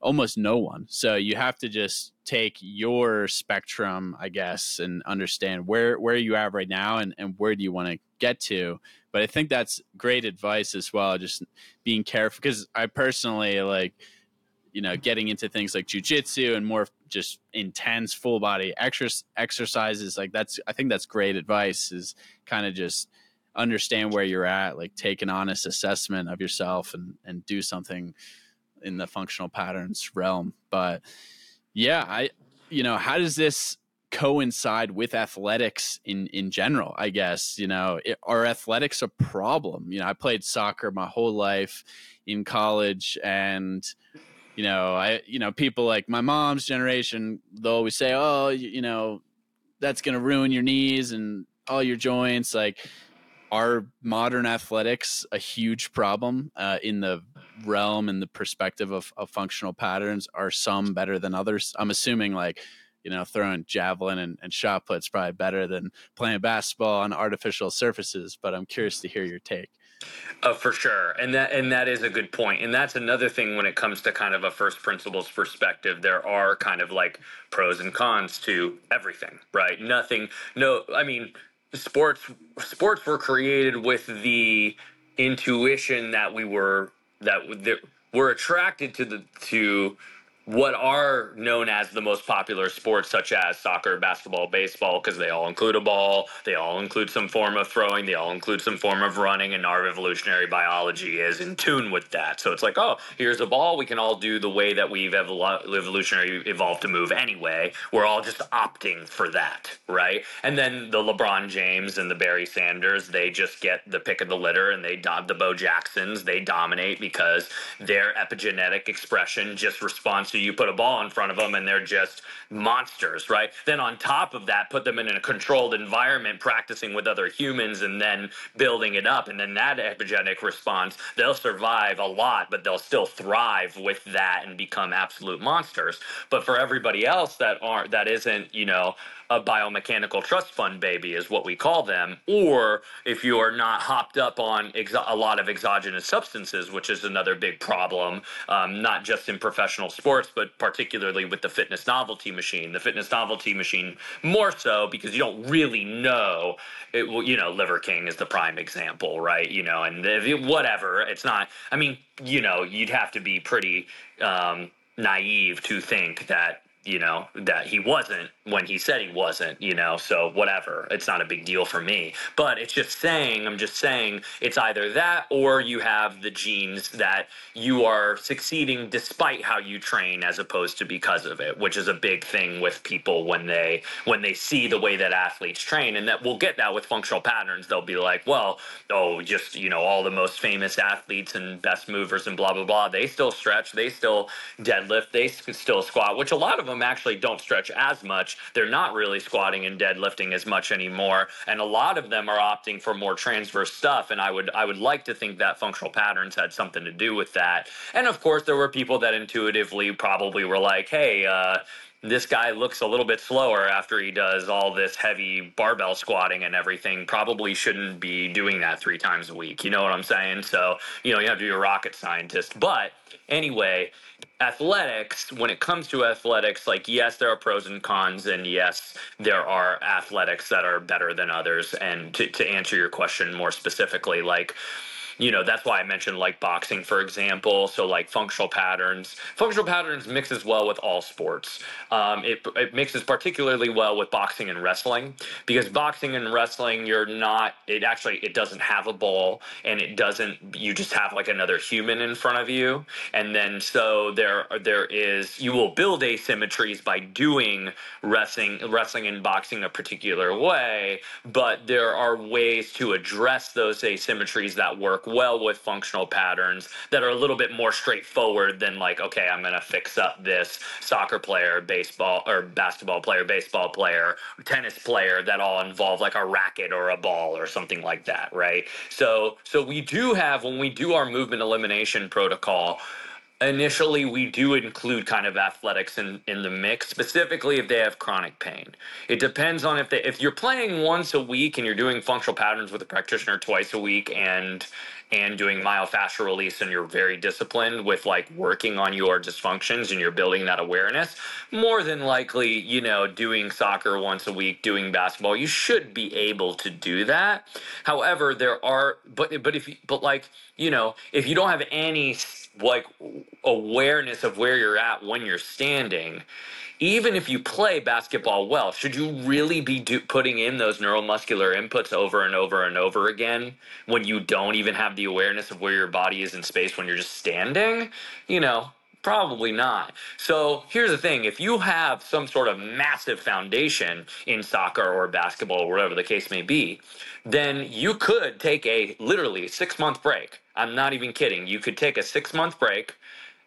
Almost no one. So you have to just take your spectrum i guess and understand where where you at right now and, and where do you want to get to but I think that's great advice as well. Just being careful because I personally like, you know, getting into things like jujitsu and more just intense full body exercise exercises. Like that's, I think that's great advice. Is kind of just understand where you're at, like take an honest assessment of yourself and and do something in the functional patterns realm. But yeah, I, you know, how does this coincide with athletics in in general i guess you know it, are athletics a problem? You know i played soccer my whole life in college and you know i you know people like my mom's generation they'll always say oh you, you know that's going to ruin your knees and all your joints. Like are modern athletics a huge problem uh, in the realm and the perspective of, of functional patterns? Are some better than others? I'm assuming like you know, throwing javelin and, and shot put's probably better than playing basketball on artificial surfaces. But I'm curious to hear your take. Uh, for sure, and that and that is a good point, and that's another thing when it comes to kind of a first principles perspective. There are kind of like pros and cons to everything, right? Nothing, no, I mean, sports sports were created with the intuition that we were that, we're attracted to the to what are known as the most popular sports, such as soccer, basketball, baseball, because they all include a ball, they all include some form of throwing, they all include some form of running, and our evolutionary biology is in tune with that. So it's like, oh, here's a ball, we can all do the way that we've evol- evolutionary evolved to move anyway. We're all just opting for that, right? And then the LeBron James and the Barry Sanders, they just get the pick of the litter, and they the Bo Jacksons, they dominate because their epigenetic expression just responds to you put a ball in front of them and they're just monsters, right? Then on top of that, put them in a controlled environment, practicing with other humans and then building it up. And then that epigenetic response, they'll survive a lot, but they'll still thrive with that and become absolute monsters. But for everybody else that aren't, that isn't, you know, a biomechanical trust fund baby is what we call them or if you are not hopped up on exo- a lot of exogenous substances which is another big problem um, not just in professional sports but particularly with the fitness novelty machine. The fitness novelty machine more so because you don't really know. It, you know, Liver King is the prime example, right? You know, and whatever. It's not. I mean, you know, you'd have to be pretty um, naive to think that you know that he wasn't when he said he wasn't you know so whatever. It's not a big deal for me. But it's just saying i'm just saying it's either that or you have the genes that you are succeeding despite how you train as opposed to because of it which is a big thing with people when they when they see the way that athletes train. And that we'll get that with functional patterns. They'll be like well oh just you know all the most famous athletes and best movers and blah blah blah. They still stretch. They still deadlift. They still squat which a lot of them actually don't stretch as much. They're not really squatting and deadlifting as much anymore, and a lot of them are opting for more transverse stuff. And I would I would like to think that functional patterns had something to do with that. And of course, there were people that intuitively probably were like, hey. Uh, this guy looks a little bit slower after he does all this heavy barbell squatting and everything. Probably shouldn't be doing that three times a week. You know what I'm saying? So, you know, you have to be a rocket scientist. But anyway, athletics, when it comes to athletics, like, yes, there are pros and cons, and yes, there are athletics that are better than others. And to, to answer your question more specifically, like, you know that's why i mentioned like boxing for example. So like functional patterns functional patterns mixes well with all sports. Um, it, it mixes particularly well with boxing and wrestling because boxing and wrestling you're not it actually it doesn't have a ball and it doesn't you just have like another human in front of you. And then so there there is you will build asymmetries by doing wrestling wrestling and boxing a particular way but there are ways to address those asymmetries that work well with functional patterns that are a little bit more straightforward than like, okay, I'm going to fix up this soccer player, baseball or basketball player, baseball player, tennis player that all involve like a racket or a ball or something like that, right? So, so we do have when we do our movement elimination protocol, initially we do include kind of athletics in, in the mix specifically if they have chronic pain. It depends on if they if you're playing once a week and you're doing functional patterns with a practitioner twice a week and and doing myofascial release and you're very disciplined with like working on your dysfunctions and you're building that awareness more than likely you know doing soccer once a week doing basketball you should be able to do that. However there are but but if but like you know if you don't have any like awareness of where you're at when you're standing. Even if you play basketball well should you really be do, putting in those neuromuscular inputs over and over and over again when you don't even have the awareness of where your body is in space when you're just standing? You know Probably not. So here's the thing if you have some sort of massive foundation in soccer or basketball or whatever the case may be, then you could take a literally six month break. I'm not even kidding. You could take a six month break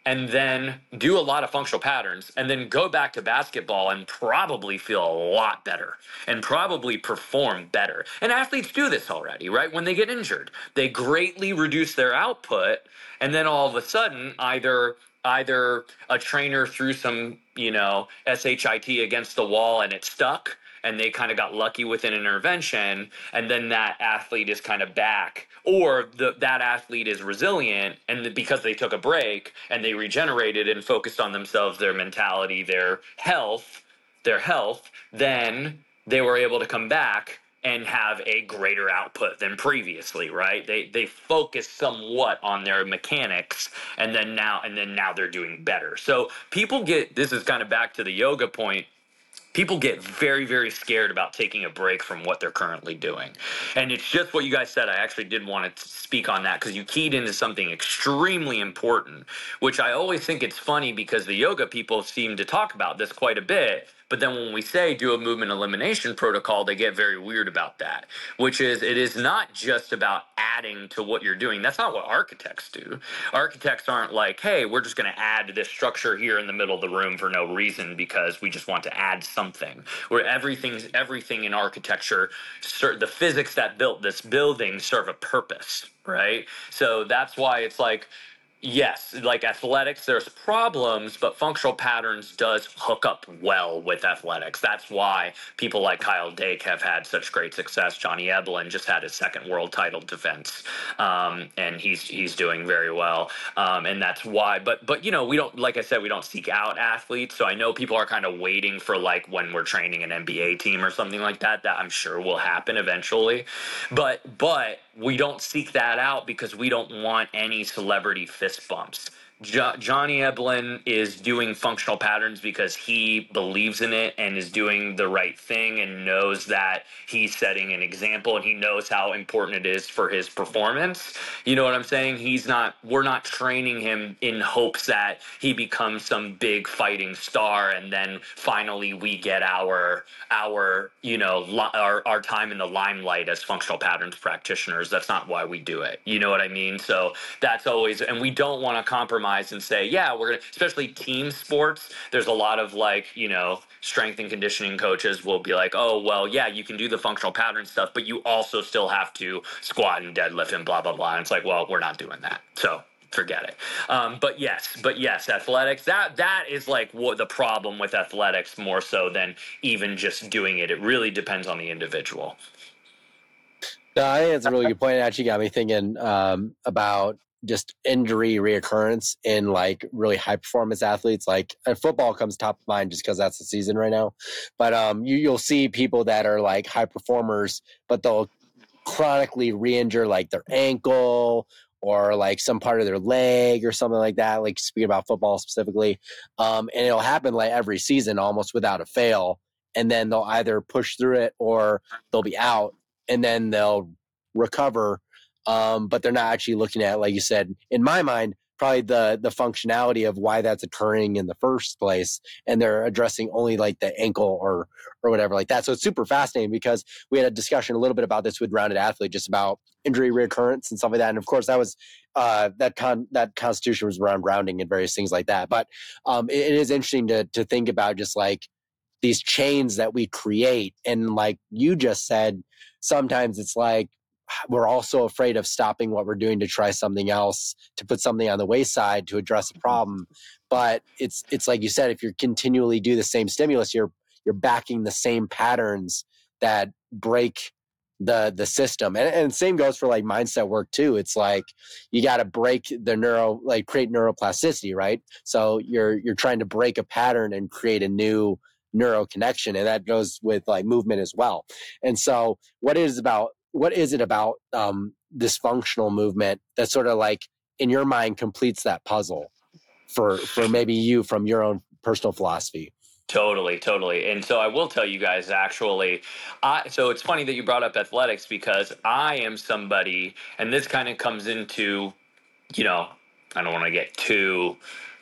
and then do a lot of functional patterns and then go back to basketball and probably feel a lot better and probably perform better. And athletes do this already, right? When they get injured, they greatly reduce their output and then all of a sudden either either a trainer threw some, you know, SHIT against the wall and it stuck and they kind of got lucky with an intervention and then that athlete is kind of back or the, that athlete is resilient and the, because they took a break and they regenerated and focused on themselves their mentality their health their health then they were able to come back and have a greater output than previously right? They they focus somewhat on their mechanics and then now and then now they're doing better. So people get this is kind of back to the yoga point people get very very scared about taking a break from what they're currently doing. And it's just what you guys said i actually did want to speak on that because you keyed into something extremely important which i always think it's funny because the yoga people seem to talk about this quite a bit but then when we say do a movement elimination protocol, they get very weird about that, which is it is not just about adding to what you're doing. That's not what architects do. Architects aren't like, hey, we're just going to add this structure here in the middle of the room for no reason because we just want to add something. Where everything's everything in architecture, the physics that built this building serve a purpose, right? So that's why it's like yes, like athletics, there's problems, but functional patterns does hook up well with athletics. That's why people like Kyle Dake have had such great success. Johnny Eblen just had his second world title defense, um, and he's he's doing very well. Um, and that's why. But but you know we don't like I said we don't seek out athletes. So I know people are kind of waiting for like when we're training an NBA team or something like that. That I'm sure will happen eventually. But but we don't seek that out because we don't want any celebrity fist bumps. Jo- Johnny Eblen is doing functional patterns because he believes in it and is doing the right thing and knows that he's setting an example and he knows how important it is for his performance. You know what I'm saying? He's not, we're not training him in hopes that he becomes some big fighting star and then finally we get our, our, you know, li- our, our time in the limelight as functional patterns practitioners. That's not why we do it. You know what I mean? So that's always, and we don't want to compromise and say, yeah, we're going to, especially team sports, there's a lot of like, you know, strength and conditioning coaches will be like, oh, well, yeah, you can do the functional pattern stuff, but you also still have to squat and deadlift and blah, blah, blah. And it's like, well, we're not doing that. So forget it. Um, but yes, but yes, athletics. That that is like what the problem with athletics more so than even just doing it. It really depends on the individual. No, I think that's a really good point. It actually got me thinking um, about just injury reoccurrence in like really high performance athletes. Like football comes top of mind just because that's the season right now. But um, you you'll see people that are like high performers, but they'll chronically re-injure like their ankle or like some part of their leg or something like that. Like speaking about football specifically, um, and it'll happen like every season almost without a fail. And then they'll either push through it or they'll be out, and then they'll recover um, but they're not actually looking at, like you said, in my mind, probably the the functionality of why that's occurring in the first place, and they're addressing only like the ankle or or whatever like that. So it's super fascinating because we had a discussion a little bit about this with Rounded Athlete, just about injury reoccurrence and stuff like that. And of course, that was uh, that con that constitution was around rounding and various things like that. But um, it, it is interesting to to think about just like these chains that we create, and like you just said, sometimes it's like we're also afraid of stopping what we're doing to try something else to put something on the wayside to address a problem. But it's it's like you said if you're continually do the same stimulus you're you're backing the same patterns that break the the system. And, and same goes for like mindset work too. It's like you got to break the neuro like create neuroplasticity right? So you're you're trying to break a pattern and create a new neuro connection and that goes with like movement as well. And so what it is about what is it about um, dysfunctional movement that sort of like in your mind completes that puzzle for for maybe you from your own personal philosophy Totally, totally. And so I will tell you guys actually, I so it's funny that you brought up athletics because I am somebody and this kind of comes into, you know, I don't want to get too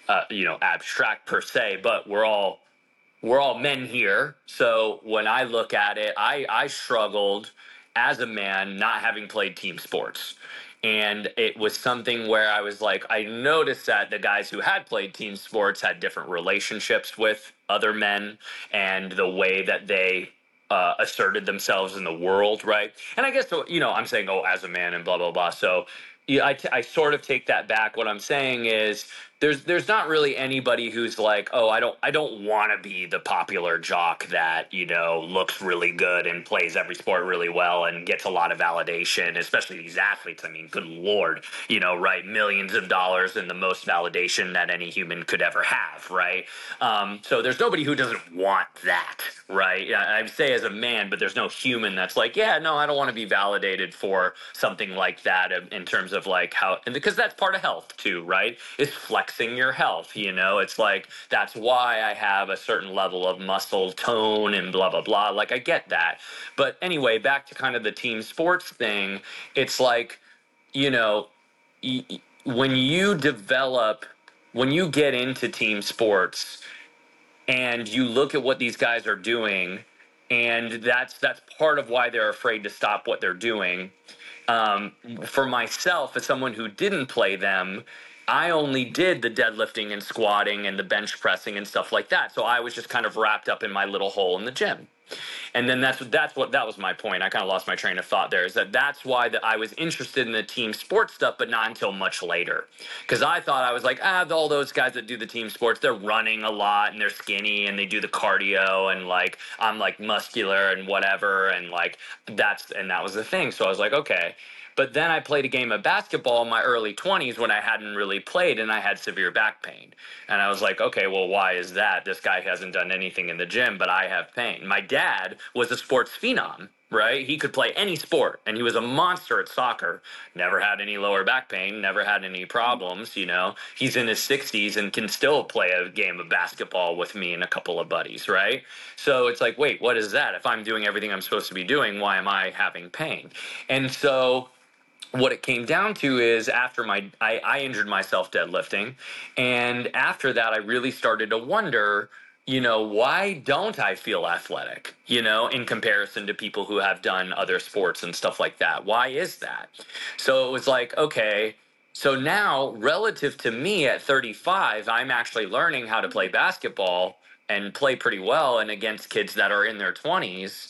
uh, you know, abstract per se, but we're all we're all men here. So when I look at it, I I struggled as a man not having played team sports. And it was something where I was like, I noticed that the guys who had played team sports had different relationships with other men and the way that they uh, asserted themselves in the world, right? And I guess, you know, I'm saying, oh, as a man and blah, blah, blah. So yeah, I, t- I sort of take that back. What I'm saying is there's there's not really anybody who's like, oh, I don't I don't want to be the popular jock that you know looks really good and plays every sport really well and gets a lot of validation, especially these athletes. I mean, good lord, you know, right? Millions of dollars and the most validation that any human could ever have, right? Um, so there's nobody who doesn't want that, right? I say as a man, but there's no human that's like, yeah, no, I don't want to be validated for something like that in terms of like how, and because that's part of health too, right? It's flex flexing your health. You know, it's like that's why I have a certain level of muscle tone and blah, blah, blah. Like, I get that. But anyway, back to kind of the team sports thing, it's like, you know, when you develop, when you get into team sports and you look at what these guys are doing, and that's that's part of why they're afraid to stop what they're doing. Um, for myself, as someone who didn't play them, I only did the deadlifting and squatting and the bench pressing and stuff like that. So I was just kind of wrapped up in my little hole in the gym. And then that's that's what that was my point. I kind of lost my train of thought there. Is that that's why that I was interested in the team sports stuff, but not until much later, because I thought I was like, ah, all those guys that do the team sports, they're running a lot and they're skinny and they do the cardio and like I'm like muscular and whatever and like that's and that was the thing. So I was like, okay. But then I played a game of basketball in my early 20s when I hadn't really played and I had severe back pain. And I was like, okay, well, why is that? This guy hasn't done anything in the gym, but I have pain. My dad was a sports phenom, right? He could play any sport and he was a monster at soccer. Never had any lower back pain, never had any problems, you know. He's in his 60s and can still play a game of basketball with me and a couple of buddies, right? So it's like, wait, what is that? If I'm doing everything I'm supposed to be doing, why am I having pain? And so what it came down to is after my I, I injured myself deadlifting and after that i really started to wonder you know why don't i feel athletic you know in comparison to people who have done other sports and stuff like that? Why is that? So it was like okay so now relative to me at 35 i'm actually learning how to play basketball and play pretty well and against kids that are in their 20s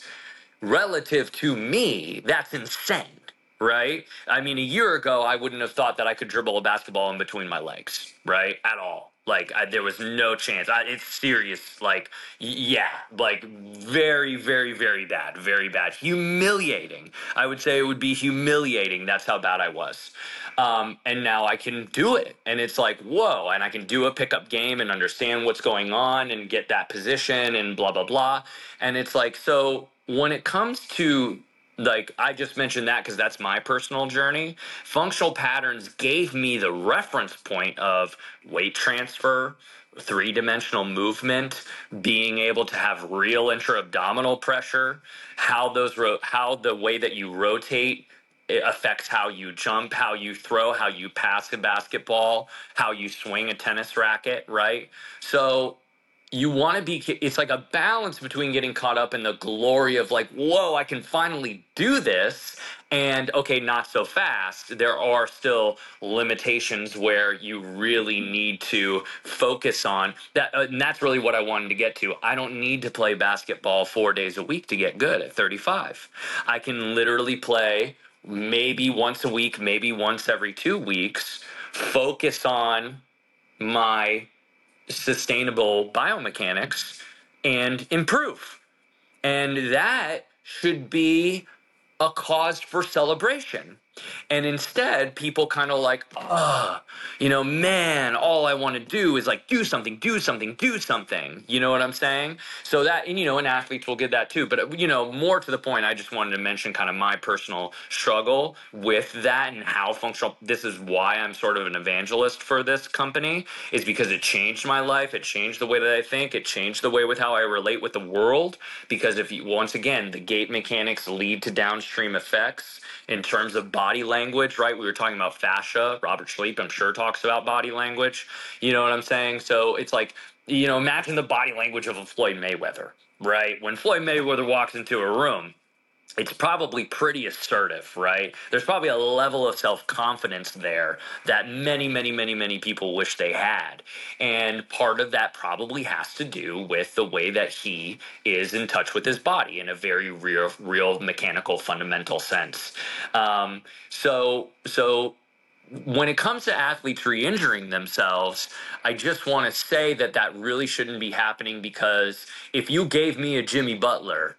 relative to me that's insane right? I mean, a year ago, I wouldn't have thought that I could dribble a basketball in between my legs, right? At all. Like, I, there was no chance. I, it's serious. Like, yeah, like very, very, very bad. Very bad. Humiliating. I would say it would be humiliating. That's how bad I was. Um, and now I can do it. And it's like, whoa. And I can do a pickup game and understand what's going on and get that position and blah, blah, blah. And it's like, so when it comes to like I just mentioned that because that's my personal journey. Functional patterns gave me the reference point of weight transfer, three dimensional movement, being able to have real intra abdominal pressure, how those ro- how the way that you rotate affects how you jump, how you throw, how you pass a basketball, how you swing a tennis racket, right? So you want to be it's like a balance between getting caught up in the glory of like whoa i can finally do this and okay not so fast. There are still limitations where you really need to focus on that uh, and that's really what i wanted to get to. I don't need to play basketball 4 days a week to get good at 35 i can literally play maybe once a week maybe once every 2 weeks focus on my sustainable biomechanics and improve. And that should be a cause for celebration. And instead, people kind of like, oh, you know, man, all I want to do is like do something, do something, do something. You know what I'm saying? So that, and you know, and athletes will get that too. But, you know, more to the point, I just wanted to mention kind of my personal struggle with that and how functional. This is why I'm sort of an evangelist for this company, is because it changed my life. It changed the way that I think. It changed the way with how I relate with the world. Because if you, once again, the gait mechanics lead to downstream effects in terms of body language, right? We were talking about fascia. Robert Schleip, I'm sure, talks about body language. You know what I'm saying? So it's like, you know, imagine the body language of a Floyd Mayweather, right? When Floyd Mayweather walks into a room, it's probably pretty assertive, right? There's probably a level of self confidence there that many, many, many, many people wish they had. And part of that probably has to do with the way that he is in touch with his body in a very real, real mechanical, fundamental sense. Um, so, so when it comes to athletes re-injuring themselves i just want to say that that really shouldn't be happening because if you gave me a jimmy butler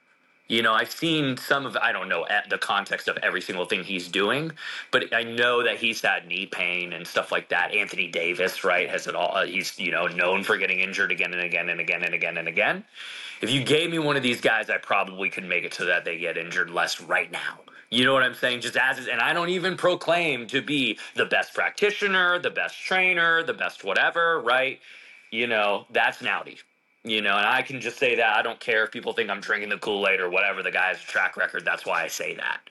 you know, I've seen some of, I don't know the context of every single thing he's doing, but I know that he's had knee pain and stuff like that. Anthony Davis, right, has it all. Uh, he's, you know, known for getting injured again and again and again and again and again. If you gave me one of these guys, I probably could make it so that they get injured less right now. You know what I'm saying? Just as is, and I don't even proclaim to be the best practitioner, the best trainer, the best whatever, right? You know, that's Naudi. You know, and I can just say that. I don't care if people think I'm drinking the Kool Aid or whatever. The guy's track record. That's why I say that.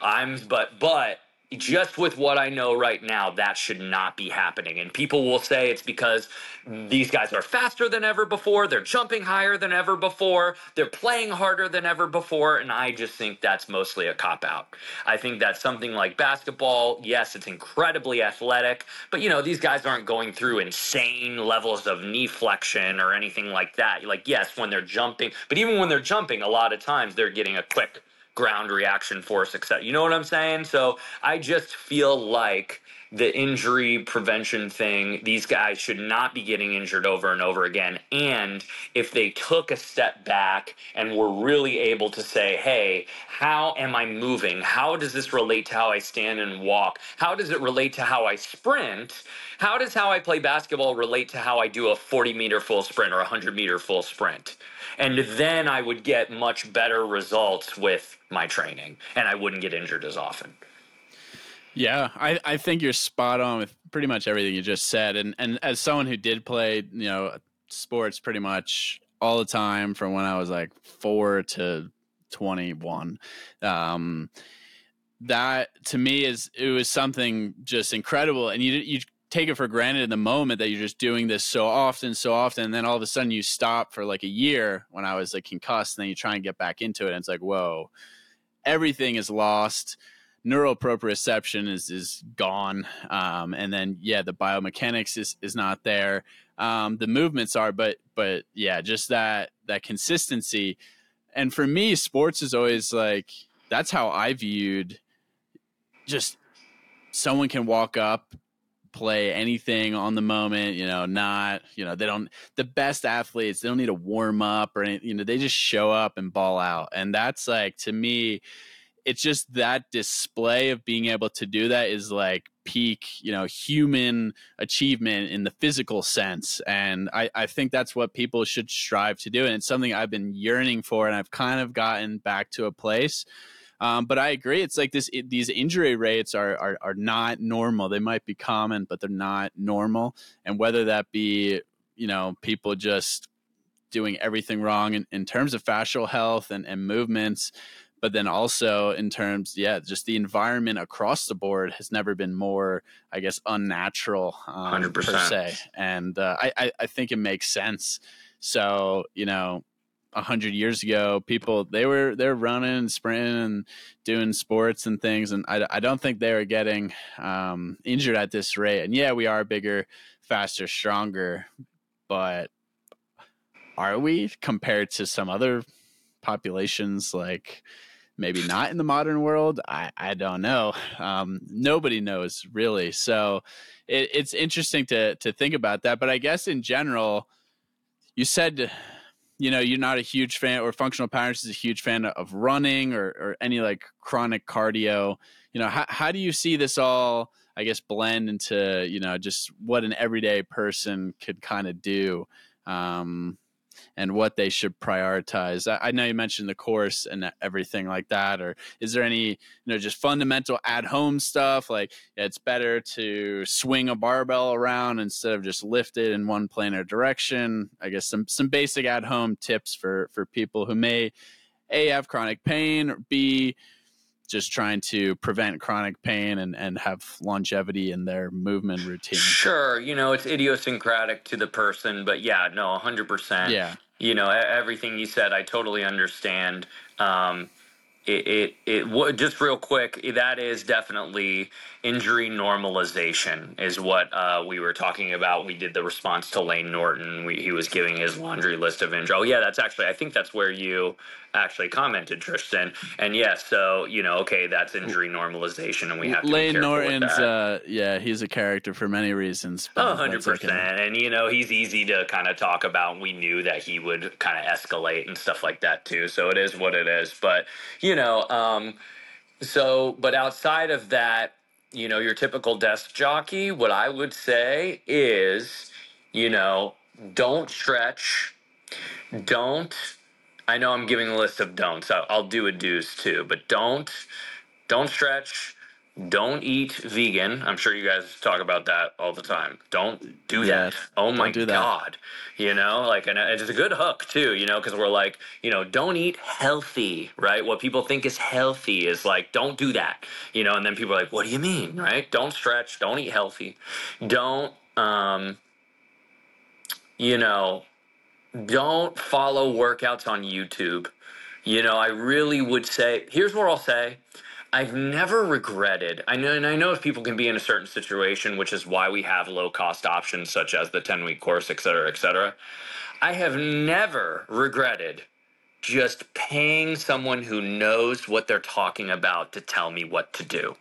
I'm, but, but just with what I know right now, that should not be happening. And people will say it's because these guys are faster than ever before, they're jumping higher than ever before, they're playing harder than ever before. And I just think that's mostly a cop out. I think that something like basketball, yes, it's incredibly athletic, but you know, these guys aren't going through insane levels of knee flexion or anything like that. Like, yes, when they're jumping, but even when they're jumping, a lot of times they're getting a quick ground reaction force, etc. You know what I'm saying? So I just feel like the injury prevention thing, these guys should not be getting injured over and over again. And if they took a step back and were really able to say, hey, how am I moving? How does this relate to how I stand and walk? How does it relate to how I sprint? How does how I play basketball relate to how I do a 40 meter full sprint or a 100 meter full sprint? And then I would get much better results with my training and I wouldn't get injured as often. Yeah, I, I think you're spot on with pretty much everything you just said. And and as someone who did play, you know, sports pretty much all the time from when I was like four to twenty one. Um that to me is it was something just incredible and you you take it for granted in the moment that you're just doing this so often so often and then all of a sudden you stop for like a year when i was like concussed and then you try and get back into it and it's like whoa everything is lost neural proprioception is is gone um, and then yeah the biomechanics is is not there um, the movements are but but yeah just that that consistency and for me sports is always like that's how i viewed just someone can walk up play anything on the moment, you know, not, you know, they don't, the best athletes, they don't need to warm up or anything, you know, they just show up and ball out. And that's like, to me, it's just that display of being able to do that is like peak, you know, human achievement in the physical sense. And I, I think that's what people should strive to do. And it's something I've been yearning for. And I've kind of gotten back to a place um, but I agree. It's like this. It, these injury rates are, are are not normal. They might be common, but they're not normal. And whether that be you know people just doing everything wrong in, in terms of fascial health and, and movements, but then also in terms, yeah, just the environment across the board has never been more, I guess, unnatural um, per se. And uh, I, I think it makes sense. So you know, a hundred years ago, people they were they're running and sprinting and doing sports and things, and I, I don't think they were getting um, injured at this rate. And yeah, we are bigger, faster, stronger, but are we compared to some other populations like? maybe not in the modern world i, I don't know um, nobody knows really so it, it's interesting to to think about that but i guess in general you said you know you're not a huge fan or functional patterns is a huge fan of running or, or any like chronic cardio you know how, how do you see this all i guess blend into you know just what an everyday person could kind of do um, and what they should prioritize. I, I, know you mentioned the course and everything like that, or is there any, you know, just fundamental at home stuff like it's better to swing a barbell around instead of just lift it in one planar direction? I guess some some basic at home tips for for people who may a have chronic pain, or b just trying to prevent chronic pain and, and have longevity in their movement routine. Sure, you know, it's idiosyncratic to the person, but yeah, no, 100%. Yeah you know everything you said i totally understand. Um, it, it, it just real quick that is definitely injury normalization is what uh, we were talking about. We did the response to Layne Norton. We, he was giving his laundry list of injury. Oh yeah that's actually i think that's where you actually commented tristan. And yes yeah, so you know okay that's injury normalization and we have to layne norton's uh, yeah he's a character for many reasons oh, 100% and you know he's easy to kind of talk about we knew that he would kind of escalate and stuff like that too. So it is what it is. But you know um, so but outside of that you know your typical desk jockey what i would say is you know don't stretch. Don't I know I'm giving a list of don'ts. I'll, I'll do a do's too, but don't don't stretch, don't eat vegan. I'm sure you guys talk about that all the time. Don't do that. oh my do that. god. You know, like and it's a good hook too, you know, cuz we're like, you know, don't eat healthy, right? What people think is healthy is like don't do that. You know, and then people are like, "What do you mean?" right? Don't stretch, don't eat healthy. Don't um you know, don't follow workouts on YouTube. You know, I really would say, here's what I'll say. I've never regretted. I know, and I know if people can be in a certain situation, which is why we have low cost options such as the 10 week course, et cetera, et cetera. I have never regretted just paying someone who knows what they're talking about to tell me what to do.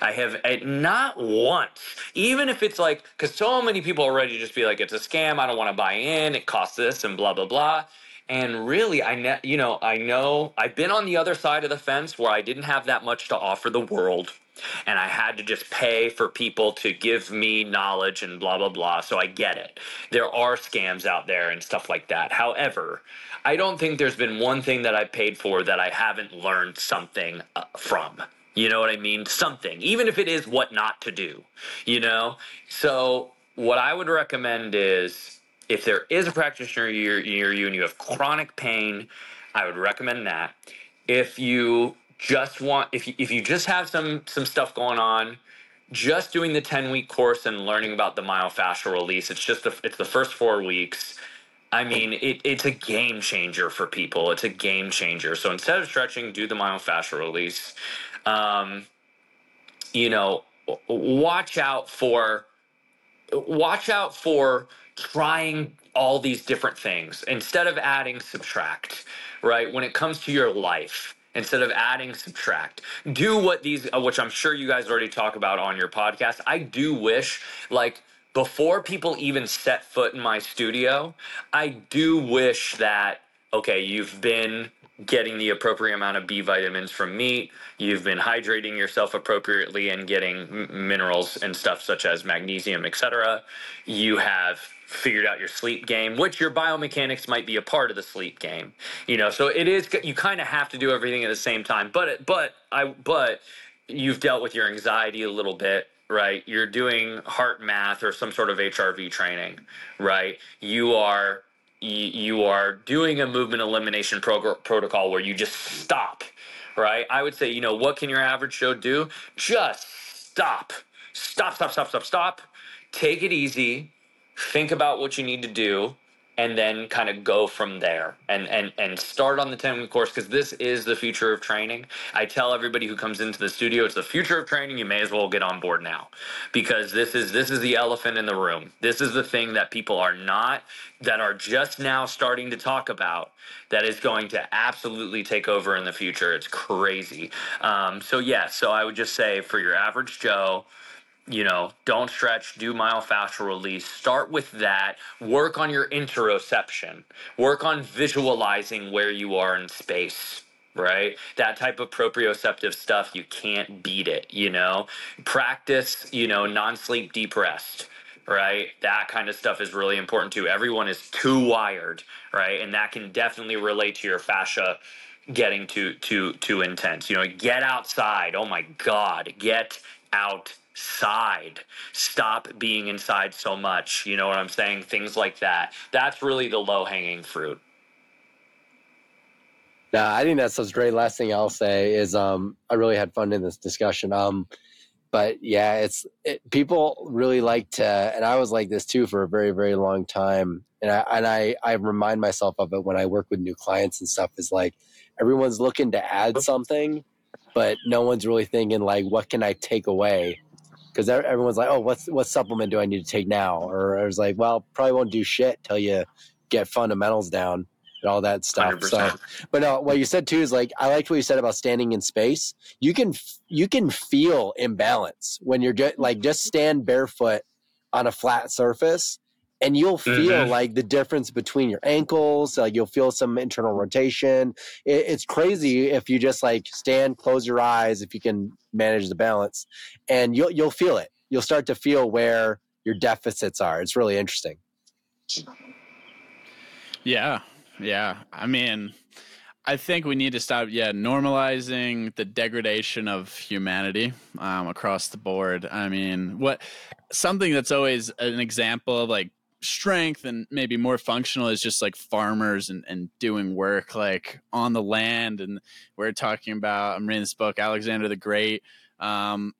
I have eh, not once, even if it's like, because so many people already just be like, it's a scam, I don't want to buy in, it costs this, and blah, blah, blah. And really, I ne- you know, I know I've been on the other side of the fence where I didn't have that much to offer the world and I had to just pay for people to give me knowledge and blah blah blah. So I get it. There are scams out there and stuff like that. However, I don't think there's been one thing that I paid for that I haven't learned something uh, from. You know what I mean? Something, even if it is what not to do. You know. So what I would recommend is if there is a practitioner near, near you and you have chronic pain, I would recommend that. If you just want if you, if you just have some some stuff going on just doing the 10 week course and learning about the myofascial release it's just the, it's the first four weeks. I mean it, it's a game changer for people. It's a game changer. So instead of stretching do the myofascial release. Um, you know watch out for watch out for trying all these different things instead of adding subtract right? When it comes to your life instead of adding subtract. Do what these uh, which i'm sure you guys already talk about on your podcast. I do wish like before people even set foot in my studio i do wish that okay you've been getting the appropriate amount of b vitamins from meat. You've been hydrating yourself appropriately and getting minerals and stuff such as magnesium etc you have figured out your sleep game, which your biomechanics might be a part of the sleep game. You know, so it is you kind of have to do everything at the same time. But but I but you've dealt with your anxiety a little bit, right? You're doing HeartMath or some sort of HRV training, right? You are you are doing a movement elimination prog- protocol where you just stop, right? I would say, you know, what can your average show do? Just stop. Stop, stop, stop, stop, stop. Take it easy think about what you need to do and then kind of go from there and and and start on the 10 week course because this is the future of training. I tell everybody who comes into the studio it's the future of training you may as well get on board now. Because this is this is the elephant in the room. This is the thing that people are not that are just now starting to talk about that is going to absolutely take over in the future. It's crazy. Um, so yeah so i would just say for your average joe you know, don't stretch, do myofascial release. Start with that. Work on your interoception. Work on visualizing where you are in space, right? That type of proprioceptive stuff, you can't beat it, you know? Practice, you know, non sleep deep rest. Right, that kind of stuff is really important too. Everyone is too wired, right, and that can definitely relate to your fascia getting too too too intense. You know, get outside. Oh my God, get out side. Stop being inside so much. You know what I'm saying? Things like that. That's really the low hanging fruit. Nah, I think that sounds great. Last thing I'll say is um, I really had fun in this discussion. Um, but yeah, it's it, people really like to, and I was like this too for a very very long time. And I and I I remind myself of it when I work with new clients and stuff. Is like everyone's looking to add something, but no one's really thinking like, what can I take away? Because everyone's like, "Oh, what's what supplement do I need to take now?" Or I was like, "Well, probably won't do shit till you get fundamentals down and all that stuff." 100%. So, but no, what you said too is like I liked what you said about standing in space. You can you can feel imbalance when you're just like just stand barefoot on a flat surface and you'll feel mm-hmm. like the difference between your ankles like you'll feel some internal rotation. It, it's crazy if you just like stand close your eyes if you can manage the balance and you'll you'll feel it. You'll start to feel where your deficits are. It's really interesting. Yeah. Yeah. I mean I think we need to stop, yeah, normalizing the degradation of humanity um, across the board. I mean, what something that's always an example of like strength and maybe more functional is just like farmers and, and doing work like on the land. And we're talking about, I'm reading this book, Alexander the Great. Um,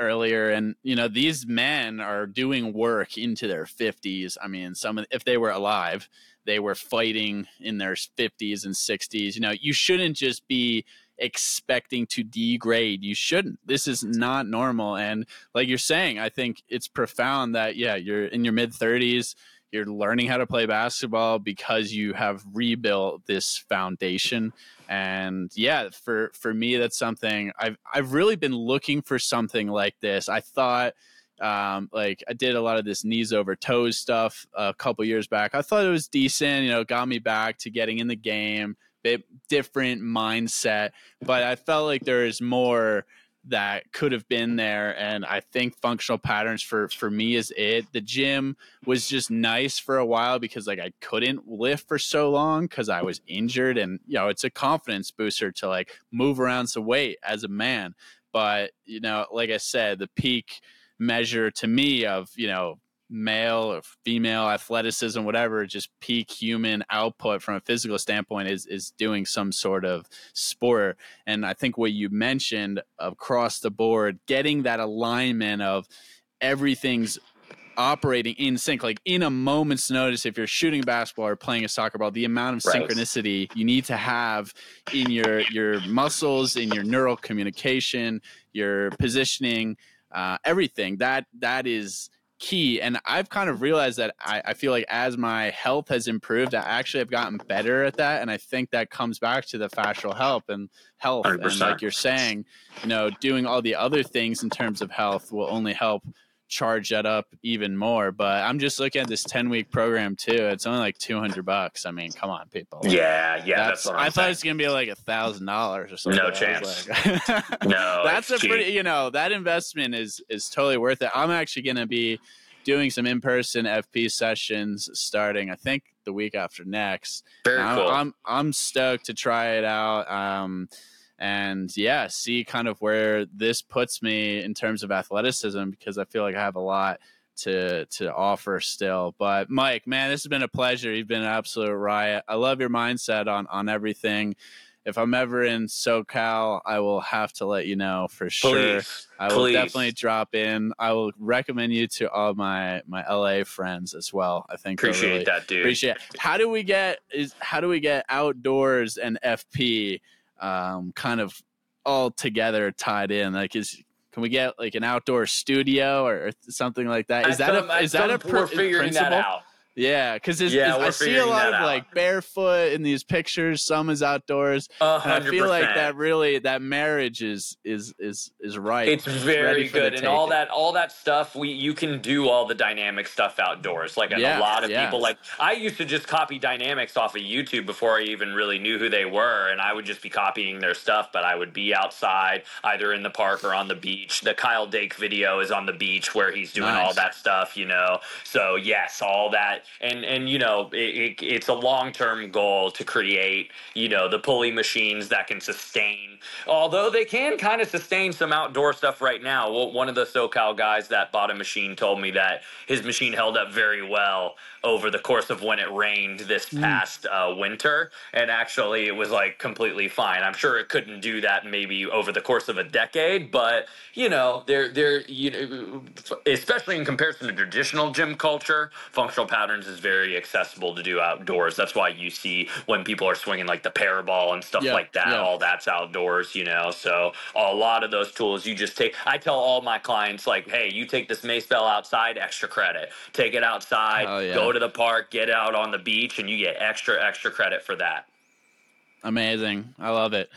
earlier and you know these men are doing work into their 50s i mean some if they were alive they were fighting in their 50s and 60s. You know, you shouldn't just be expecting to degrade. You shouldn't. This is not normal. And like you're saying, I think it's profound that, yeah, you're in your mid 30s, you're learning how to play basketball because you have rebuilt this foundation. And yeah, for, for me, that's something I've, I've really been looking for something like this. I thought, um, like I did a lot of this knees over toes stuff a couple years back. I thought it was decent, you know, got me back to getting in the game, bit different mindset, but I felt like there is more that could have been there and i think functional patterns for for me is it. The gym was just nice for a while because like i couldn't lift for so long because i was injured and you know it's a confidence booster to like move around some weight as a man. But you know like i said the peak measure to me of you know male or female athleticism whatever just peak human output from a physical standpoint is is doing some sort of sport and i think what you mentioned across the board getting that alignment of everything's operating in sync like in a moment's notice if you're shooting basketball or playing a soccer ball the amount of right. synchronicity you need to have in your your muscles in your neural communication your positioning uh, everything that that is key and i've kind of realized that I, I, feel like as my health has improved i actually have gotten better at that and i think that comes back to the fascial health and health 100%. and like you're saying you know doing all the other things in terms of health will only help charge that up even more. But I'm just looking at this 10 week program too. It's only like 200 bucks. I mean, come on, people. Yeah, yeah. That's, that's I thought it's gonna be like a thousand dollars or something. No chance. Like, no, that's a cheap. pretty. You know, that investment is is totally worth it. I'm actually gonna be doing some in person FP sessions starting. I think the week after next. Very cool. I'm I'm stoked to try it out. Um, and yeah, see kind of where this puts me in terms of athleticism because I feel like I have a lot to to offer still. But Mike, man, this has been a pleasure. You've been an absolute riot. I love your mindset on on everything. If I'm ever in SoCal, I will have to let you know for sure. Please, I will please. definitely drop in. I will recommend you to all my my LA friends as well. I think appreciate really that, dude. Appreciate. It. How do we get is how do we get outdoors and FP? Um, kind of all together tied in? Like, is can we get like an outdoor studio or, something like that? Is that a is that a we're figuring principle? that out. Yeah, because yeah, I see a lot of out. like barefoot in these pictures. Some is outdoors. I feel like that really that marriage is is is is right. It's very good, and all that all that stuff. We you can do all the dynamic stuff outdoors. Like yeah, a lot of yeah. people, like I used to just copy dynamics off of YouTube before I even really knew who they were, and I would just be copying their stuff. But I would be outside, either in the park or on the beach. The Kyle Dake video is on the beach where he's doing nice. all that stuff. You know, so yes, all that and and you know it, it, it's a long term goal to create you know the pulley machines that can sustain although they can kind of sustain some outdoor stuff right now. One of the socal guys that bought a machine told me that his machine held up very well over the course of when it rained this Mm. past uh, winter. And actually it was like completely fine. I'm sure it couldn't do that maybe over the course of a decade but you know they're they're you know especially in comparison to traditional gym culture functional patterns is very accessible to do outdoors. That's why you see when people are swinging like the paraball and stuff Yeah, like that yeah. all that's outdoors you know so a lot of those tools you just take i tell all my clients like hey you take this bell outside extra credit take it outside Oh, yeah. go to the park get out on the beach and you get extra extra credit for that Amazing. I love it.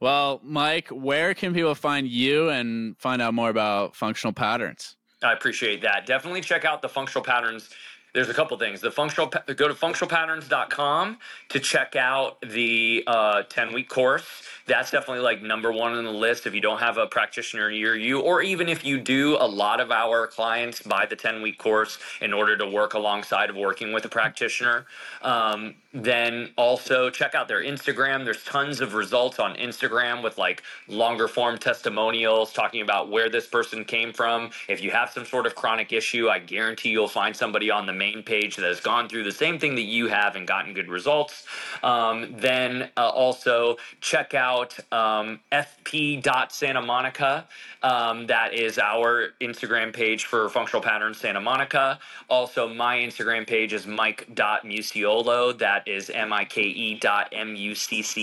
Well, Mike, where can people find you and find out more about functional patterns? I appreciate that. Definitely check out the functional patterns. There's a couple things. The functional go to functionalpatterns.com to check out the uh, 10 week course. That's definitely like number one on the list if you don't have a practitioner near you, or even if you do. A lot of our clients buy the 10 week course in order to work alongside of working with a practitioner. Um, then also check out their Instagram. There's tons of results on Instagram with like longer form testimonials talking about where this person came from. If you have some sort of chronic issue, I guarantee you'll find somebody on the main page that has gone through the same thing that you have and gotten good results. Um, then uh, also check out um, fp.santa Monica. Um, that is our Instagram page for Functional Patterns Santa Monica. Also, my Instagram page is mike.mucciolo. That is M-I-K-E dot M-U-C-C-I-O-L-O.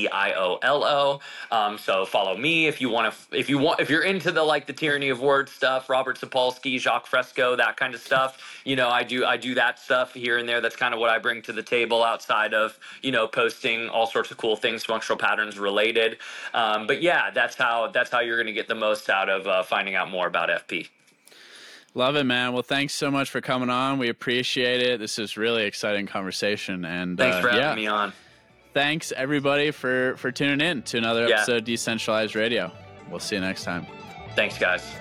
Um, so follow me if you want to, if you want, if you're into the like the tyranny of words stuff, Robert Sapolsky, Jacques Fresco, that kind of stuff. You know, I do, I do that stuff here and there. That's kind of what I bring to the table outside of, you know, posting all sorts of cool things, functional patterns related. Um, but yeah, that's how, that's how you're going to get the most out of uh, finding out more about FP. Love it, man. Well, thanks so much for coming on. We appreciate it. This is really exciting conversation. And thanks uh, for having yeah. me on. Thanks everybody for for tuning in to another Yeah. episode of Decentralized Radio. We'll see you next time. Thanks, guys.